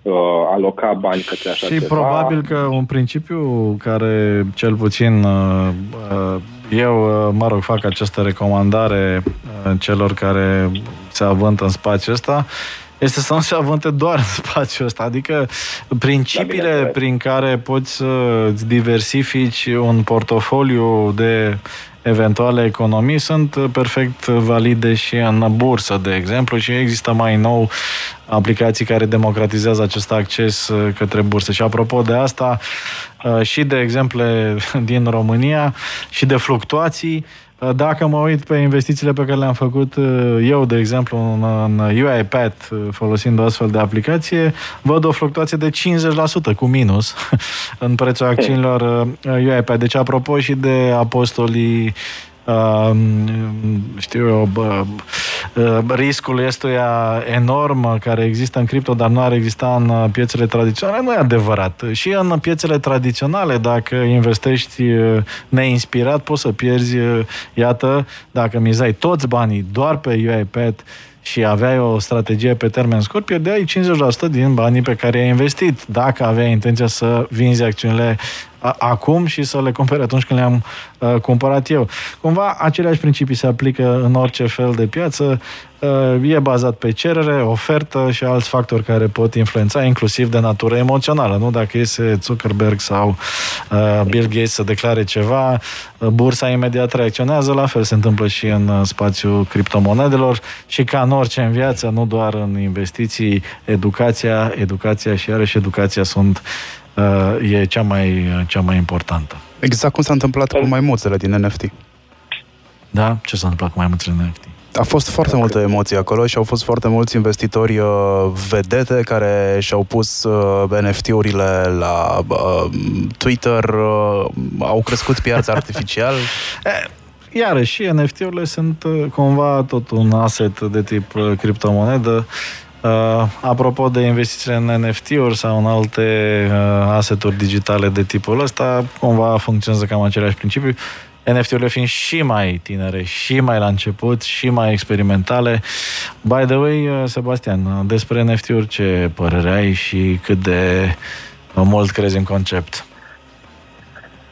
uh, aloca bani către așa și ceva. probabil că un principiu care cel puțin uh, uh, eu, uh, mă rog, fac această recomandare uh, celor care se avântă în spațiul ăsta, este să nu se avânte doar în spațiul ăsta. Adică principiile da, prin care poți să diversifici un portofoliu de eventuale economii sunt perfect valide și în bursă, de exemplu, și există mai nou aplicații care democratizează acest acces către bursă. Și apropo de asta, și de exemple din România și de fluctuații, Uh, dacă mă uit pe investițiile pe care le-am făcut uh, eu, de exemplu, în, în UiPath, uh, folosind o astfel de aplicație, văd o fluctuație de 50% cu minus în prețul acțiunilor UiPath. Deci, apropo și de apostolii știu eu, bă, riscul este enorm care există în cripto, dar nu ar exista în uh, piețele tradiționale, nu e adevărat. Și în piețele tradiționale, dacă investești uh, neinspirat, poți să pierzi, uh, iată, dacă mizai toți banii doar pe UiPath și aveai o strategie pe termen scurt, pierdeai 50% din banii pe care ai investit. Dacă aveai intenția să vinzi acțiunile acum și să le cumpere atunci când le-am uh, cumpărat eu. Cumva aceleași principii se aplică în orice fel de piață. Uh, e bazat pe cerere, ofertă și alți factori care pot influența, inclusiv de natură emoțională. Nu dacă iese Zuckerberg sau uh, Bill Gates să declare ceva, uh, bursa imediat reacționează, la fel se întâmplă și în uh, spațiul criptomonedelor și ca în orice în viață, nu doar în investiții, educația, educația și iarăși educația sunt uh, e cea mai, cea mai importantă. Exact cum s-a întâmplat cu maimuțele din NFT. Da? Ce s-a întâmplat cu maimuțele din NFT? A fost foarte multă emoție acolo și au fost foarte mulți investitori uh, vedete care și-au pus uh, NFT-urile la uh, Twitter, uh, au crescut piața artificial. Iarăși, NFT-urile sunt uh, cumva tot un asset de tip uh, criptomonedă Uh, apropo de investițiile în NFT-uri sau în alte uh, aseturi digitale de tipul ăsta, cumva funcționează cam aceleași principii. NFT-urile fiind și mai tinere, și mai la început, și mai experimentale. By the way, uh, Sebastian, despre NFT-uri ce părere ai și cât de mult crezi în concept?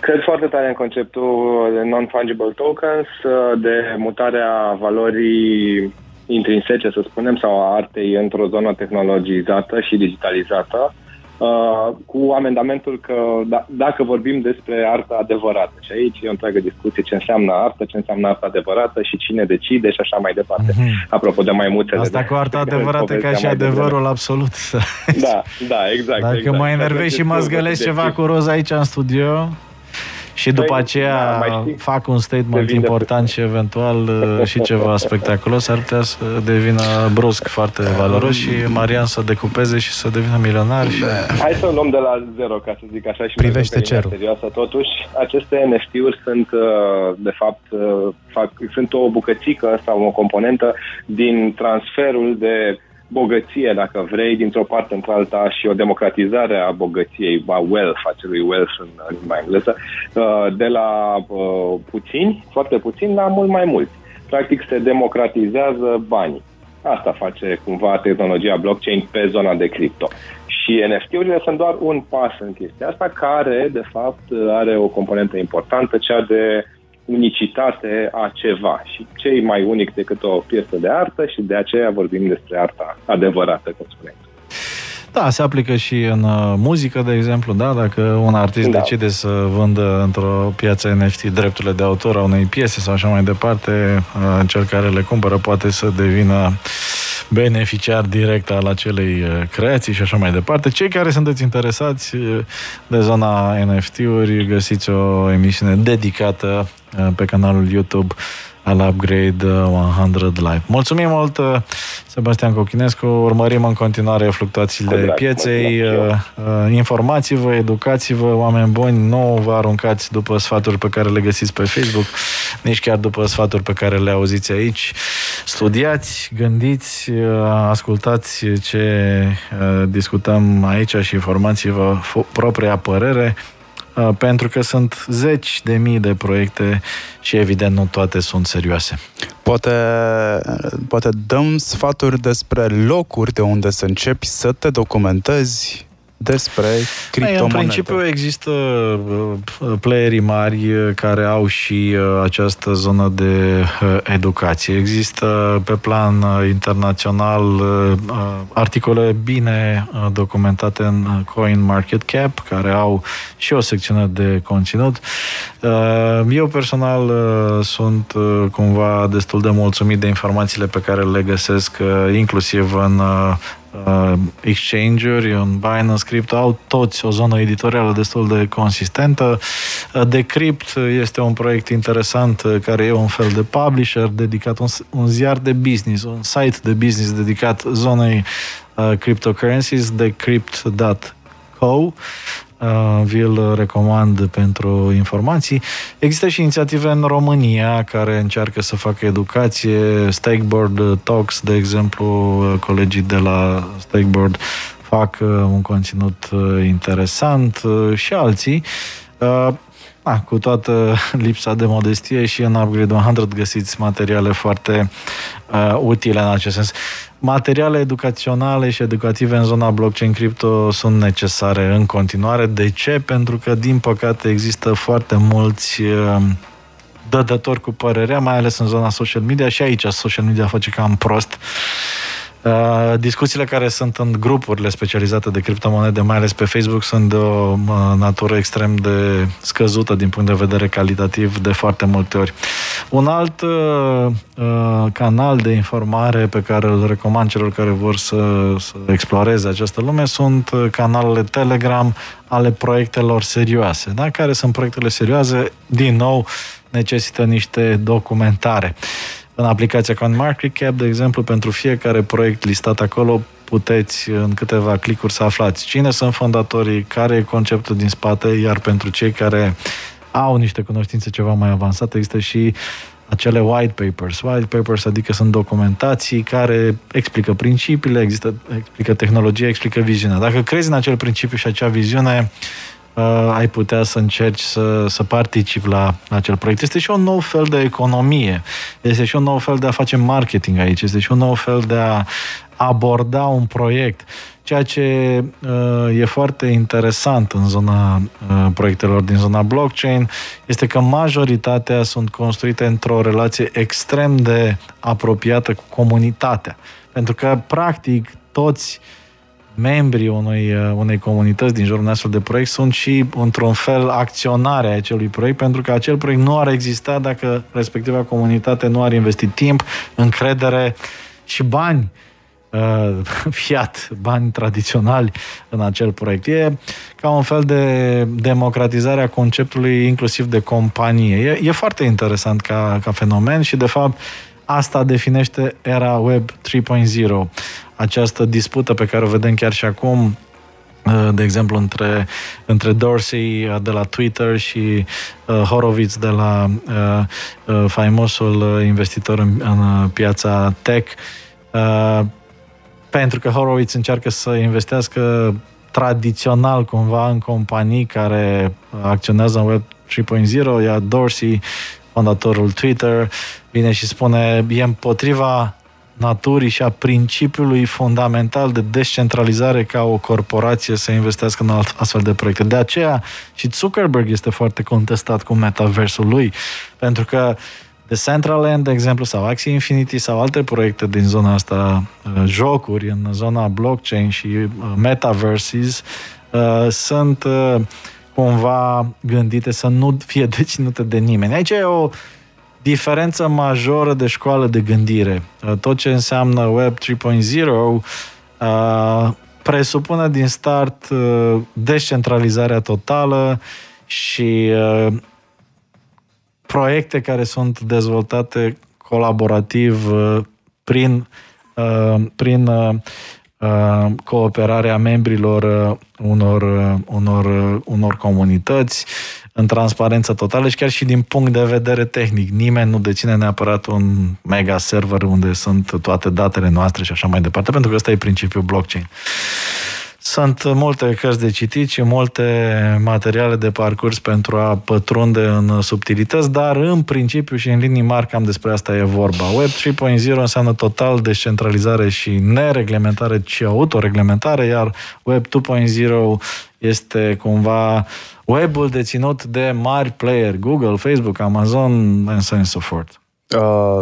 Cred foarte tare în conceptul de non-fungible tokens, uh, de mutarea valorii intrinsece, să spunem, sau a artei într-o zonă tehnologizată și digitalizată, uh, cu amendamentul că da, dacă vorbim despre artă adevărată, și aici e o întreagă discuție ce înseamnă artă, ce înseamnă artă adevărată și cine decide și așa mai departe. Mm-hmm. Apropo de mai multe. Asta cu arta adevărată ca și adevărul absolut. Da, da, exact. Dacă exact. mă enervezi și mă zgălesc ceva cu roza aici în studio... Și după păi, aceea da, fac un statement important și eventual uh, și ceva spectaculos, ar putea să devină brusc foarte valoros și Marian să decupeze și să devină milionar. Și... Hai să o luăm de la zero, ca să zic așa, și privește cerul. Serioasă. Totuși, aceste NFT-uri sunt, uh, de fapt, uh, fac, sunt o bucățică sau o componentă din transferul de bogăție, dacă vrei, dintr-o parte într-alta și o democratizare a bogăției, a wealth, acelui wealth în, în limba engleză, uh, de la uh, puțini, foarte puțini, la mult mai mulți. Practic se democratizează banii. Asta face cumva tehnologia blockchain pe zona de cripto. Și NFT-urile sunt doar un pas în chestia asta, care, de fapt, are o componentă importantă, cea de unicitate a ceva și cei mai unic decât o piesă de artă și de aceea vorbim despre arta adevărată, cum spuneai. Da, se aplică și în uh, muzică, de exemplu, da? Dacă un artist da. decide să vândă într-o piață NFT drepturile de autor a unei piese sau așa mai departe, uh, cel care le cumpără poate să devină beneficiar direct al acelei uh, creații și așa mai departe. Cei care sunteți interesați de zona NFT-uri, găsiți o emisiune dedicată pe canalul YouTube al Upgrade 100 Live. Mulțumim mult, uh, Sebastian Cochinescu. Urmărim în continuare fluctuațiile Drag, pieței. mulțumesc Uh, Informați-vă, educați-vă, oameni buni, nu vă aruncați după sfaturi pe care le găsiți pe Facebook, nici chiar după sfaturi pe care le auziți aici. Studiați, gândiți, uh, ascultați ce discutăm aici și informați-vă propria părere pentru că sunt zeci de mii de proiecte și evident nu toate sunt serioase. Poate, poate dăm sfaturi despre locuri de unde să începi să te documentezi despre criptomonede. În principiu există uh, playerii mari uh, care au și uh, această zonă de educație. Există pe plan internațional articole bine documentate în Coin Market Cap, care au și o secțiune de conținut. Eu personal sunt cumva destul de mulțumit de informațiile pe care le găsesc inclusiv în uh, exchange-uri, în Binance Crypto, au toți o zonă editorială destul de consistentă. Uh, Decrypt este un proiect interesant uh, care e un fel de publisher dedicat, un, un ziar de business, un site de business dedicat zonei uh, cryptocurrencies, decrypt.co Uh, vi-l recomand pentru informații. Există și inițiative în România care încearcă să facă educație. Stakeboard Talks, de exemplu, colegii de la Stakeboard fac uh, un conținut uh, interesant și alții. Ah, cu toată lipsa de modestie și în Upgrade 100 găsiți materiale foarte uh, utile în acest sens. Materiale educaționale și educative în zona blockchain crypto sunt necesare în continuare. De ce? Pentru că, din păcate, există foarte mulți uh, dădători cu părerea, mai ales în zona social media și aici social media face cam prost. Uh, discuțiile care sunt în grupurile specializate de criptomonede, mai ales pe Facebook, sunt de o uh, natură extrem de scăzută din punct de vedere calitativ de foarte multe ori. Un alt uh, uh, canal de informare pe care îl recomand celor care vor să, să exploreze această lume sunt canalele Telegram ale proiectelor serioase. Da? Care sunt proiectele serioase? Din nou, necesită niște documentare. În aplicația CoinMarketCap, de exemplu, pentru fiecare proiect listat acolo, puteți în câteva clicuri să aflați cine sunt fondatorii, care e conceptul din spate, iar pentru cei care au niște cunoștințe ceva mai avansate, există și acele white papers. White papers adică sunt documentații care explică principiile, există, explică tehnologia, explică viziunea. Dacă crezi în acel principiu și acea viziune, uh, ai putea să încerci să, să participi la, la acel proiect. Este și un nou fel de economie, este și un nou fel de a face marketing aici, este și un nou fel de a aborda un proiect. Ceea ce uh, e foarte interesant în zona uh, proiectelor din zona blockchain este că majoritatea sunt construite într-o relație extrem de apropiată cu comunitatea. Pentru că, practic, toți uh, membrii unui, uh, unei comunități din jurul unui astfel de proiect sunt și, într-un fel, acționare a acelui proiect, pentru că acel proiect nu ar exista dacă respectiva comunitate nu ar investi timp, încredere și bani uh, fiat, bani tradiționali în acel proiect. E ca un fel de democratizare a conceptului inclusiv de companie. E, e foarte interesant ca, ca fenomen și, de fapt, asta definește era Web 3.0 această dispută pe care o vedem chiar și acum uh, de exemplu, între, între Dorsey uh, de la Twitter și uh, Horowitz de la uh, uh, faimosul investitor în, în piața tech, uh, pentru că Horowitz încearcă să investească tradițional cumva în companii care acționează în Web 3.0, iar Dorsey, fondatorul Twitter, vine și spune e împotriva naturii și a principiului fundamental de descentralizare ca o corporație să investească în astfel de proiecte. De aceea și Zuckerberg este foarte contestat cu metaversul lui, pentru că Decentraland, de exemplu, sau Axie Infinity sau alte proiecte din zona asta, uh, jocuri în zona blockchain și uh, metaverses, uh, sunt cumva gândite să nu fie deținute de nimeni. Aici e o diferență majoră de școală de gândire. Uh, tot ce înseamnă Web 3.0 uh, presupune din start uh, descentralizarea totală și proiecte care sunt dezvoltate colaborativ uh, prin, uh, prin uh, cooperarea membrilor unor, unor, unor comunități în transparență totală și chiar și din punct de vedere tehnic. Nimeni nu deține neapărat un mega server unde sunt toate datele noastre și așa mai departe, pentru că ăsta e principiul blockchain. Sunt multe cărți de citit și multe materiale de parcurs pentru a pătrunde în subtilități, dar în principiu și în linii mari cam despre asta e vorba. Web 3.0 înseamnă total descentralizare și nereglementare, ci autoreglementare, iar Web 2.0 este cumva webul deținut de mari player, Google, Facebook, Amazon and so on and so forth. Uh,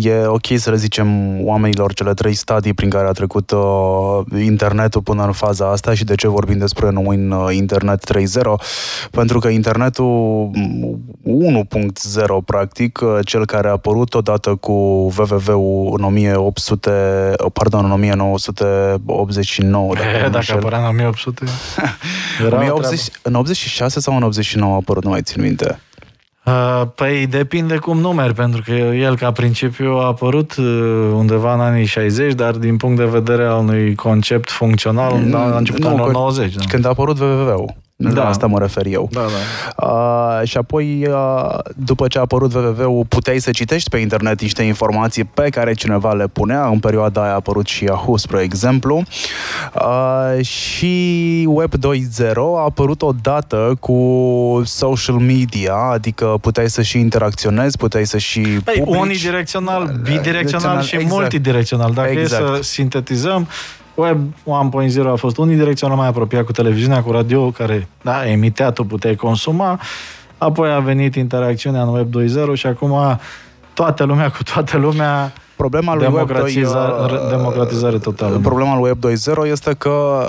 e ok să le zicem oamenilor cele trei stadii prin care a trecut uh, internetul până în faza asta și de ce vorbim despre un uh, internet 3.0 pentru că internetul 1.0 practic, uh, cel care a apărut odată cu www-ul în 1800, pardon, în 1989 dacă, dacă apărea în 1800 în 86 sau în 89 a apărut, nu mai țin minte. Uh, păi depinde cum numeri, pentru că el ca principiu a apărut uh, undeva în anii 60, dar din punct de vedere al unui concept funcțional mm, a început în 90. Da. Când a apărut www-ul. Da. La asta mă refer eu. Da, da. Uh, și apoi, uh, după ce a apărut www-ul, puteai să citești pe internet niște informații pe care cineva le punea. În perioada aia a apărut și Yahoo, spre exemplu. Uh, și Web 2.0 a apărut odată cu social media, adică puteai să și interacționezi, puteai să și păi, publici. unidirecțional, bidirecțional și exact. multidirecțional. Dacă exact. e să sintetizăm, Web 1.0 a fost unidirecțional mai apropiat cu televiziunea, cu radio, care, da, emitea, tu puteai consuma. Apoi a venit interacțiunea în Web 2.0 și acum toată lumea cu toată lumea Problema lui Web 2, democratizare totală. Problema lui Web 2.0 este că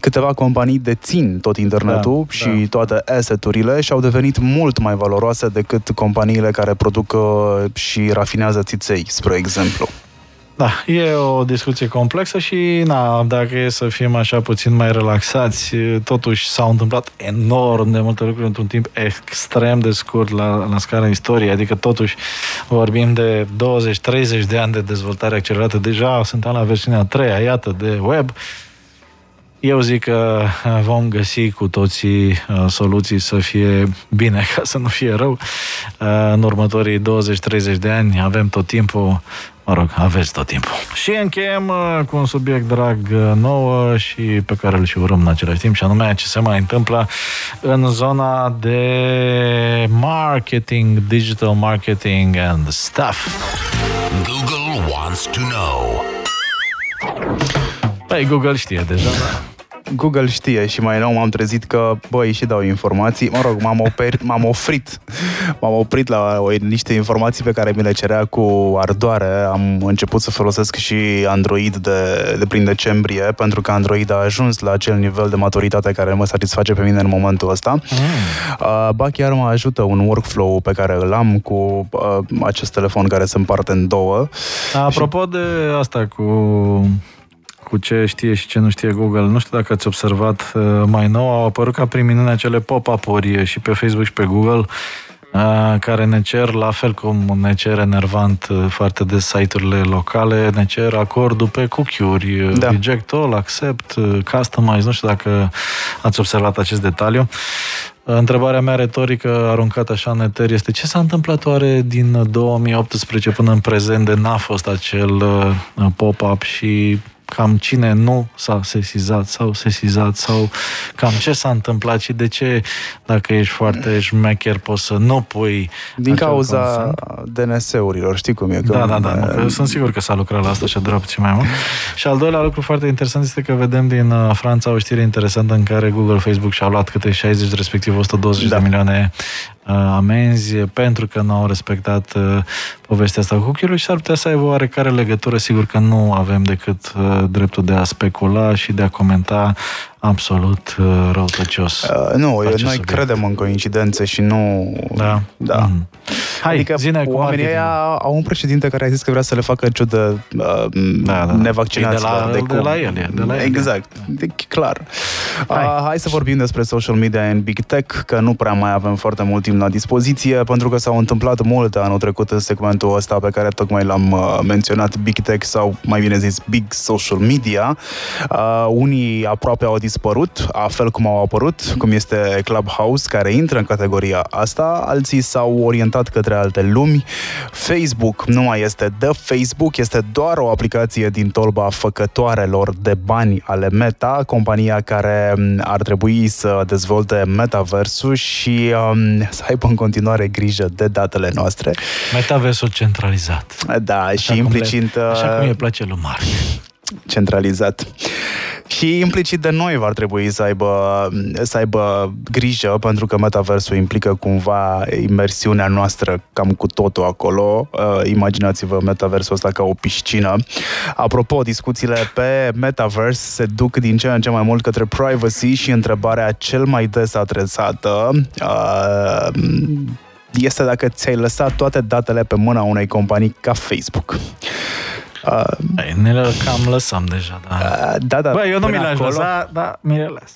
câteva companii dețin tot internetul da, și da. toate asset-urile și au devenit mult mai valoroase decât companiile care produc uh, și rafinează țiței, spre exemplu. Da, e o discuție complexă și, na, dacă e să fim așa puțin mai relaxați, totuși s-au întâmplat enorm de multe lucruri într-un timp extrem de scurt la, la scara istoriei, adică totuși vorbim de 20-30 de ani de dezvoltare accelerată, deja suntem la versiunea a treia, iată, de web, eu zic că vom găsi cu toții uh, soluții să fie bine, ca să nu fie rău. Uh, în următorii 20-30 de ani avem tot timpul Mă rog, aveți tot timpul. Și încheiem uh, cu un subiect drag uh, nou și pe care îl și urăm în același timp, și anume ce se mai întâmplă în zona de marketing, digital marketing and stuff. Google wants to know. Păi, Google știe deja, da? Google știe și mai nou m-am trezit că, băi, și dau informații. Mă rog, m-am, operit, m-am ofrit. M-am oprit la o, niște informații pe care mi le cerea cu ardoare. Am început să folosesc și Android de, de prin decembrie, pentru că Android a ajuns la acel nivel de maturitate care mă satisface pe mine în momentul ăsta. Mm. Uh, ba chiar mă ajută un workflow pe care îl am cu uh, acest telefon care se împarte în două. Apropo și... de asta cu cu ce știe și ce nu știe Google. Nu știu dacă ați observat uh, mai nou, au apărut ca prin minune acele pop-up-uri și pe Facebook și pe Google uh, care ne cer, la fel cum ne cer enervant uh, foarte des site-urile locale, ne cer acordul pe cookie-uri, da. reject all, accept, customize, nu știu dacă ați observat acest detaliu. Întrebarea mea retorică aruncată așa în eter este ce s-a întâmplat oare din 2018 până în prezent de n-a fost acel pop-up și cam cine nu s-a sesizat sau sesizat sau cam ce s-a întâmplat și de ce, dacă ești foarte șmecher, poți să nu pui Din cauza consent. DNS-urilor, știi cum e? Că da, da, da, nu, că sunt sigur că s-a lucrat la asta și a durat puțin mai mult. Și al doilea lucru foarte interesant este că vedem din uh, Franța o știre interesantă în care Google, Facebook și-au luat câte 60, respectiv 120 da. de milioane Uh, amenzi pentru că nu au respectat uh, povestea asta cu cookie și s-ar putea să aibă oarecare legătură. Sigur că nu avem decât uh, dreptul de a specula și de a comenta absolut uh, răutăcios. Uh, nu, Face noi subiect. credem în coincidențe și nu... Da. Da. Mhm. Hai, adică zine cu oamenii marketing. ăia au un președinte care a zis că vrea să le facă ciudă uh, Da, da, da. nevaccinaților. E de la- de cum. la el, e de la el. Exact, de, clar. Hai. Hai. Uh, hai să vorbim despre social media în Big Tech, că nu prea mai avem foarte mult timp la dispoziție, pentru că s-au întâmplat multe anul trecut în segmentul ăsta pe care tocmai l-am uh, menționat, Big Tech sau mai bine zis Big Social Media. Uh, unii aproape au dispărut, a fel cum au apărut, cum este Clubhouse, care intră în categoria asta, alții s-au orientat către alte lumi. Facebook nu mai este The Facebook, este doar o aplicație din tolba făcătoarelor de bani ale Meta, compania care m, ar trebui să dezvolte metaversul și um, să aibă în continuare grijă de datele noastre. Metaversul centralizat. Da, Așa și cum implicit... Le, așa uh, cum îi place lui Mark. Centralizat. Și implicit de noi va trebui să aibă, să aibă grijă, pentru că metaversul implică cumva imersiunea noastră cam cu totul acolo. Uh, imaginați-vă metaversul ăsta ca o piscină. Apropo, discuțiile pe metaverse se duc din ce în ce mai mult către privacy și întrebarea cel mai des adresată uh, este dacă ți-ai lăsat toate datele pe mâna unei companii ca Facebook. Uh, Ei, ne le cam lăsăm deja, da. Uh, da, da. Bă, eu nu până mi le-aș acolo- lăsa, dar mi le las.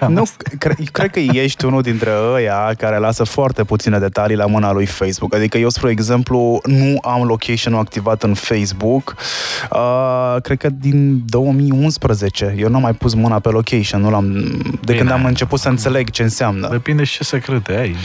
Cam Nu, asta. cre- cred că ești unul dintre ăia care lasă foarte puține detalii la mâna lui Facebook. Adică eu, spre exemplu, nu am location-ul activat în Facebook. Uh, cred că din 2011. Eu nu am mai pus mâna pe location. Nu l-am, de Bine. când am început să înțeleg ce înseamnă. Depinde și ce secrete ai.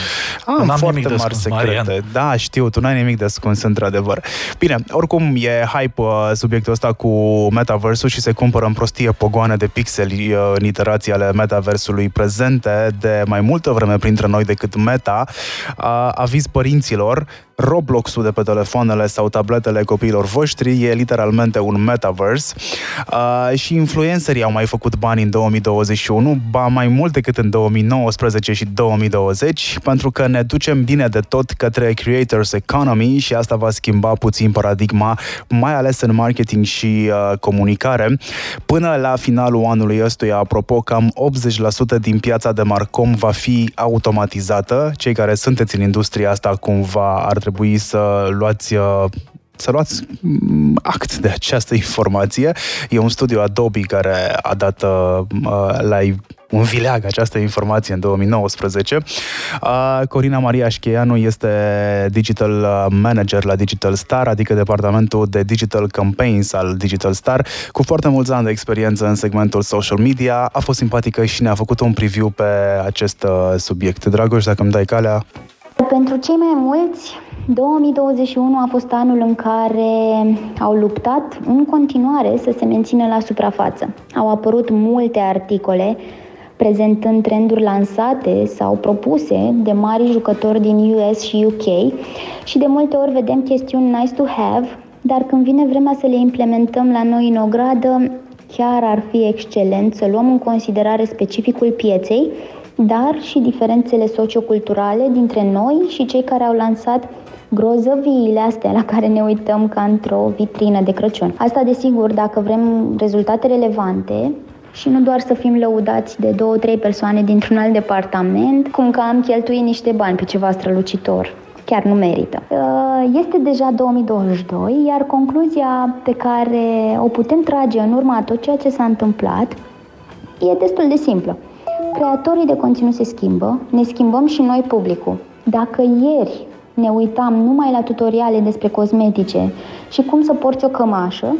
Am N-am foarte nimic de mari ascuns, secrete. Marian. Da, știu, tu n-ai nimic de ascuns, într-adevăr. Bine, oricum e hype uh, subiectul ăsta cu metaversul și se cumpără în prostie pogoane de pixeli uh, în iterații ale metaversului prezente de mai multă vreme printre noi decât Meta. Uh, aviz părinților, Roblox-ul de pe telefoanele sau tabletele copiilor voștri e literalmente un metaverse uh, și influencerii au mai făcut bani în 2021, ba mai mult decât în 2019 și 2020, pentru că ne ducem bine de tot către creators economy și asta va schimba puțin paradigma, mai ales în marketing și uh, comunicare. Până la finalul anului ăstuia, apropo, cam 80% din piața de Marcom va fi automatizată. Cei care sunteți în industria asta cumva ar trebui să luați uh, să luați mm, act de această informație. E un studiu Adobe care a dat uh, uh, live un vileag această informație în 2019. Uh, Corina Maria Șcheianu este Digital uh, Manager la Digital Star, adică departamentul de Digital Campaigns al Digital Star, cu foarte mulți ani de experiență în segmentul social media. A fost simpatică și ne-a făcut un preview pe acest uh, subiect. Dragoș, dacă îmi dai calea, Pentru cei mai mulți, 2021 a fost anul în care au luptat în continuare să se mențină la suprafață. Au apărut multe articole prezentând trenduri lansate sau propuse de mari jucători din US și UK și de multe ori vedem chestiuni nice to have, dar când vine vremea să le implementăm la noi în ogradă, chiar ar fi excelent să luăm în considerare specificul pieței, dar și diferențele socioculturale dintre noi și cei care au lansat grozăviile astea la care ne uităm ca într-o vitrină de Crăciun. Asta, desigur, dacă vrem rezultate relevante și nu doar să fim lăudați de două, trei persoane dintr-un alt departament, cum că am cheltuit niște bani pe ceva strălucitor. Chiar nu merită. Uh, Este deja 2022, iar concluzia pe care o putem trage în urma a tot ceea ce s-a întâmplat e destul de simplă. Creatorii de conținut se schimbă, ne schimbăm și noi publicul. Dacă ieri ne uitam numai la tutoriale despre cosmetice și cum să porți o cămașă,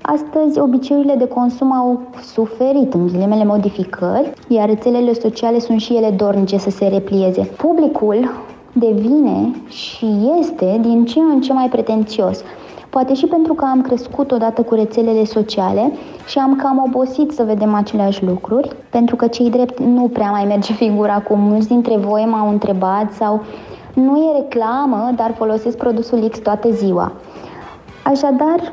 astăzi obiceiurile de consum au suferit în ghilimele modificări, iar rețelele sociale sunt și ele dornice să se replieze. Publicul devine și este din ce în ce mai pretențios. Poate și pentru că am crescut odată cu rețelele sociale și am cam obosit să vedem aceleași lucruri, pentru că cei drept nu prea mai merge figura cum mulți dintre voi m-au întrebat sau nu e reclamă, dar folosesc produsul X toată ziua. Așadar,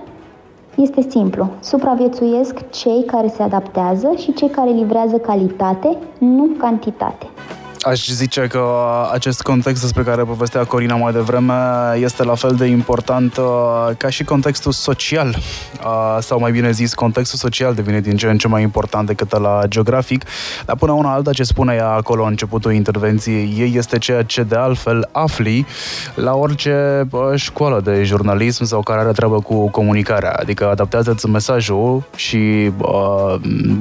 este simplu. Supraviețuiesc cei care se adaptează și cei care livrează calitate, nu cantitate. Aș zice că acest context despre care povestea Corina mai devreme este la fel de important uh, ca și contextul social, uh, sau mai bine zis, contextul social devine din ce în ce mai important decât la geografic, dar până una alta ce spune ea acolo în începutul intervenției ei este ceea ce de altfel afli la orice uh, școală de jurnalism sau care are treabă cu comunicarea, adică adaptează-ți mesajul și uh,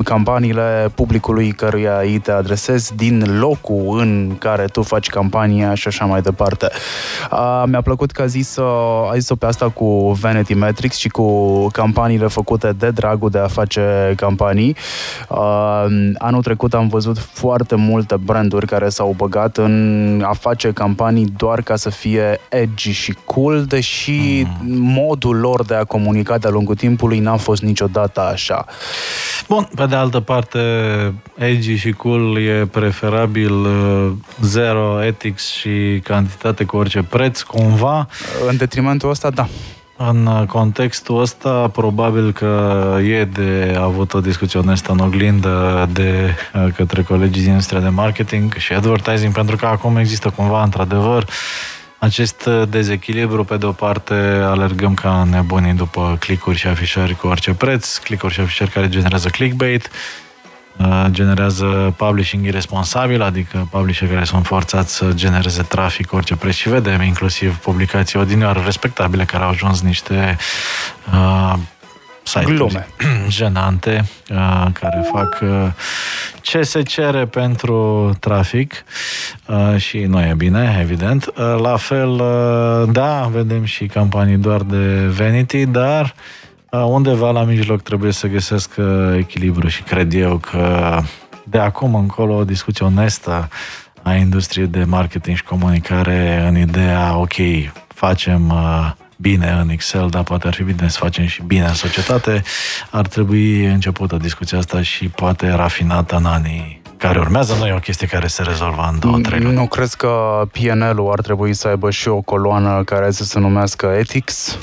campaniile publicului căruia îi te adresezi din locul în care tu faci campania și așa mai departe. Uh, mi-a plăcut că a zis, uh, a zis-o pe asta cu Vanity Metrics și cu campaniile făcute de dragul de a face campanii. Uh, anul trecut am văzut foarte multe branduri care s-au băgat în a face campanii doar ca să fie edgy și cool, deși mm. modul lor de a comunica de-a lungul timpului n-a fost niciodată așa. Bun, pe de altă parte, edgy și cool e preferabil uh, zero ethics și cantitate cu orice preț, cumva. În detrimentul ăsta, da. În contextul ăsta, probabil că e de avut o discuție onestă în oglindă de uh, către colegii din industria de marketing și advertising, pentru că acum există cumva, într-adevăr, acest dezechilibru, pe de o parte, alergăm ca nebunii după clicuri și afișări cu orice preț, clicuri și afișări care generează clickbait, uh, generează publishing irresponsabil, adică publisher care sunt forțați să genereze trafic cu orice preț și vedem inclusiv publicații odinioară respectabile care au ajuns niște uh, site-uri Glume. jenante uh, care fac uh, ce se cere pentru trafic uh, și nu e bine, evident. Uh, la fel, uh, da, vedem și campanii doar de vanity, dar uh, undeva la mijloc trebuie să găsesc uh, echilibru și cred eu că de acum încolo o discuție onestă a industriei de marketing și comunicare în ideea, ok, facem uh, bine în Excel, dar poate ar fi bine să facem și bine în societate, ar trebui începută discuția asta și poate rafinată în anii care urmează. Nu e o chestie care se rezolvă în două, trei luni. Nu crezi că PNL-ul ar trebui să aibă și o coloană care să se numească Ethics?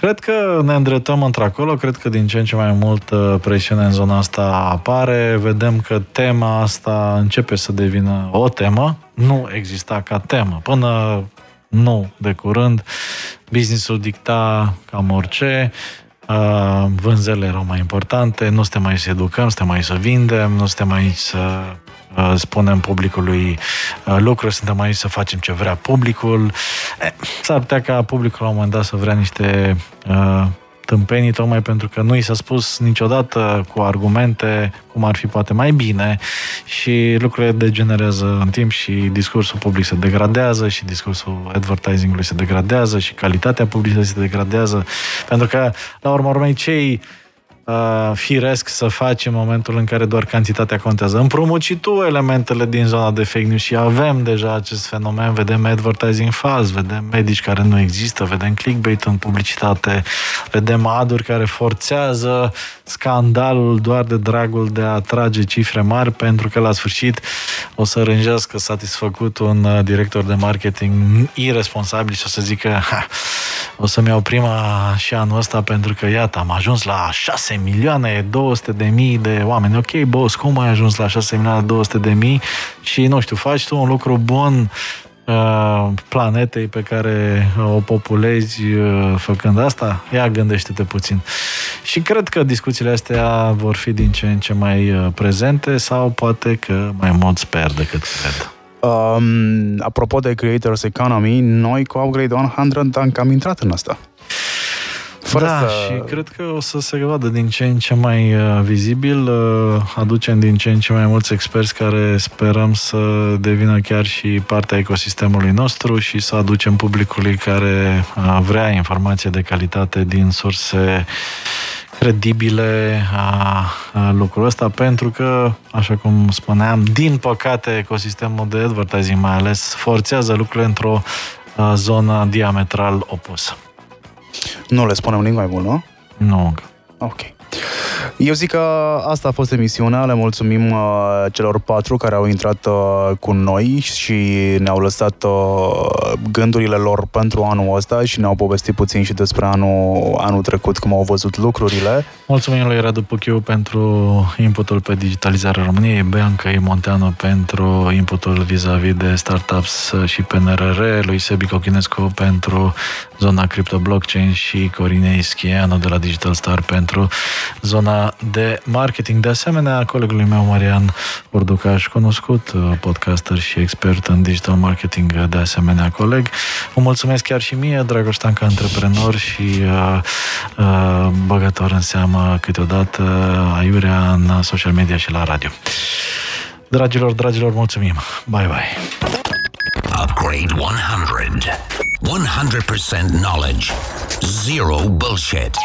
Cred că ne îndreptăm într-acolo, cred că din ce în ce mai mult uh, presiune în zona asta apare, vedem că tema asta începe să devină o temă, nu exista ca temă. Până nu de curând, businessul dicta cam orice, uh, vânzările erau mai importante, nu suntem aici să educăm, suntem aici să vindem, nu suntem aici să uh, spunem publicului uh, lucruri, suntem aici să facem ce vrea publicul. E, s-ar putea ca publicul la un moment dat să vrea niște uh, tâmpenii, tocmai pentru că nu i s-a spus niciodată cu argumente cum ar fi poate mai bine și lucrurile degenerează în timp și discursul public se degradează și discursul advertisingului se degradează și calitatea publicității se degradează pentru că, la urmă urmei, cei uh, firesc să faci în momentul în care doar cantitatea contează. Împrumuci și tu elementele din zona de fake news și avem deja acest fenomen, vedem advertising fals, vedem medici care nu există, vedem clickbait în publicitate, vedem aduri care forțează scandalul doar de dragul de a atrage cifre mari pentru că la sfârșit o să rânjească satisfăcut un uh, director de marketing irresponsabil și o să zică ha, o să-mi iau prima și anul ăsta pentru că, iată, am ajuns la 6 milioane 200 de mii de oameni. Ok, boss, cum ai ajuns la 6 milioane 200 de mii? Și, nu știu, faci tu un lucru bun uh, planetei pe care o populezi uh, făcând asta? Ia gândește-te puțin. Și cred că discuțiile astea vor fi din ce în ce mai uh, prezente sau poate că mai mult sper decât cred. Um, apropo de Creators Economy, noi cu Upgrade 100 am cam intrat în asta. Fără da, să... și cred că o să se vadă din ce în ce mai uh, vizibil. Uh, aducem din ce în ce mai mulți experți care sperăm să devină chiar și partea ecosistemului nostru și să aducem publicului care uh, vrea informație de calitate din surse credibile a, a lucrul ăsta, pentru că, așa cum spuneam, din păcate, ecosistemul de advertising mai ales forțează lucrurile într-o a, zonă diametral opusă. Nu le spunem nimic mai bun, nu? Nu. Ok. Eu zic că asta a fost emisiunea. Le mulțumim uh, celor patru care au intrat uh, cu noi și ne-au lăsat uh, gândurile lor pentru anul ăsta și ne-au povestit puțin și despre anul, anul trecut, cum au văzut lucrurile. Mulțumim lui Radu Puchiu pentru inputul pe digitalizarea României, Bianca Monteanu pentru inputul vis-a-vis de startups și PNRR, lui Sebi Cochinescu pentru zona crypto blockchain și Corinei Schianu de la Digital Star pentru zona de marketing. De asemenea, colegului meu Marian Orducaș, cunoscut uh, podcaster și expert în digital marketing, de asemenea coleg. Vă mulțumesc chiar și mie, Dragoș Tanca, antreprenor și uh, uh, băgător în seamă câteodată aiurea în social media și la radio. Dragilor, dragilor, mulțumim! Bye, bye! Upgrade 100. 100% knowledge. Zero bullshit.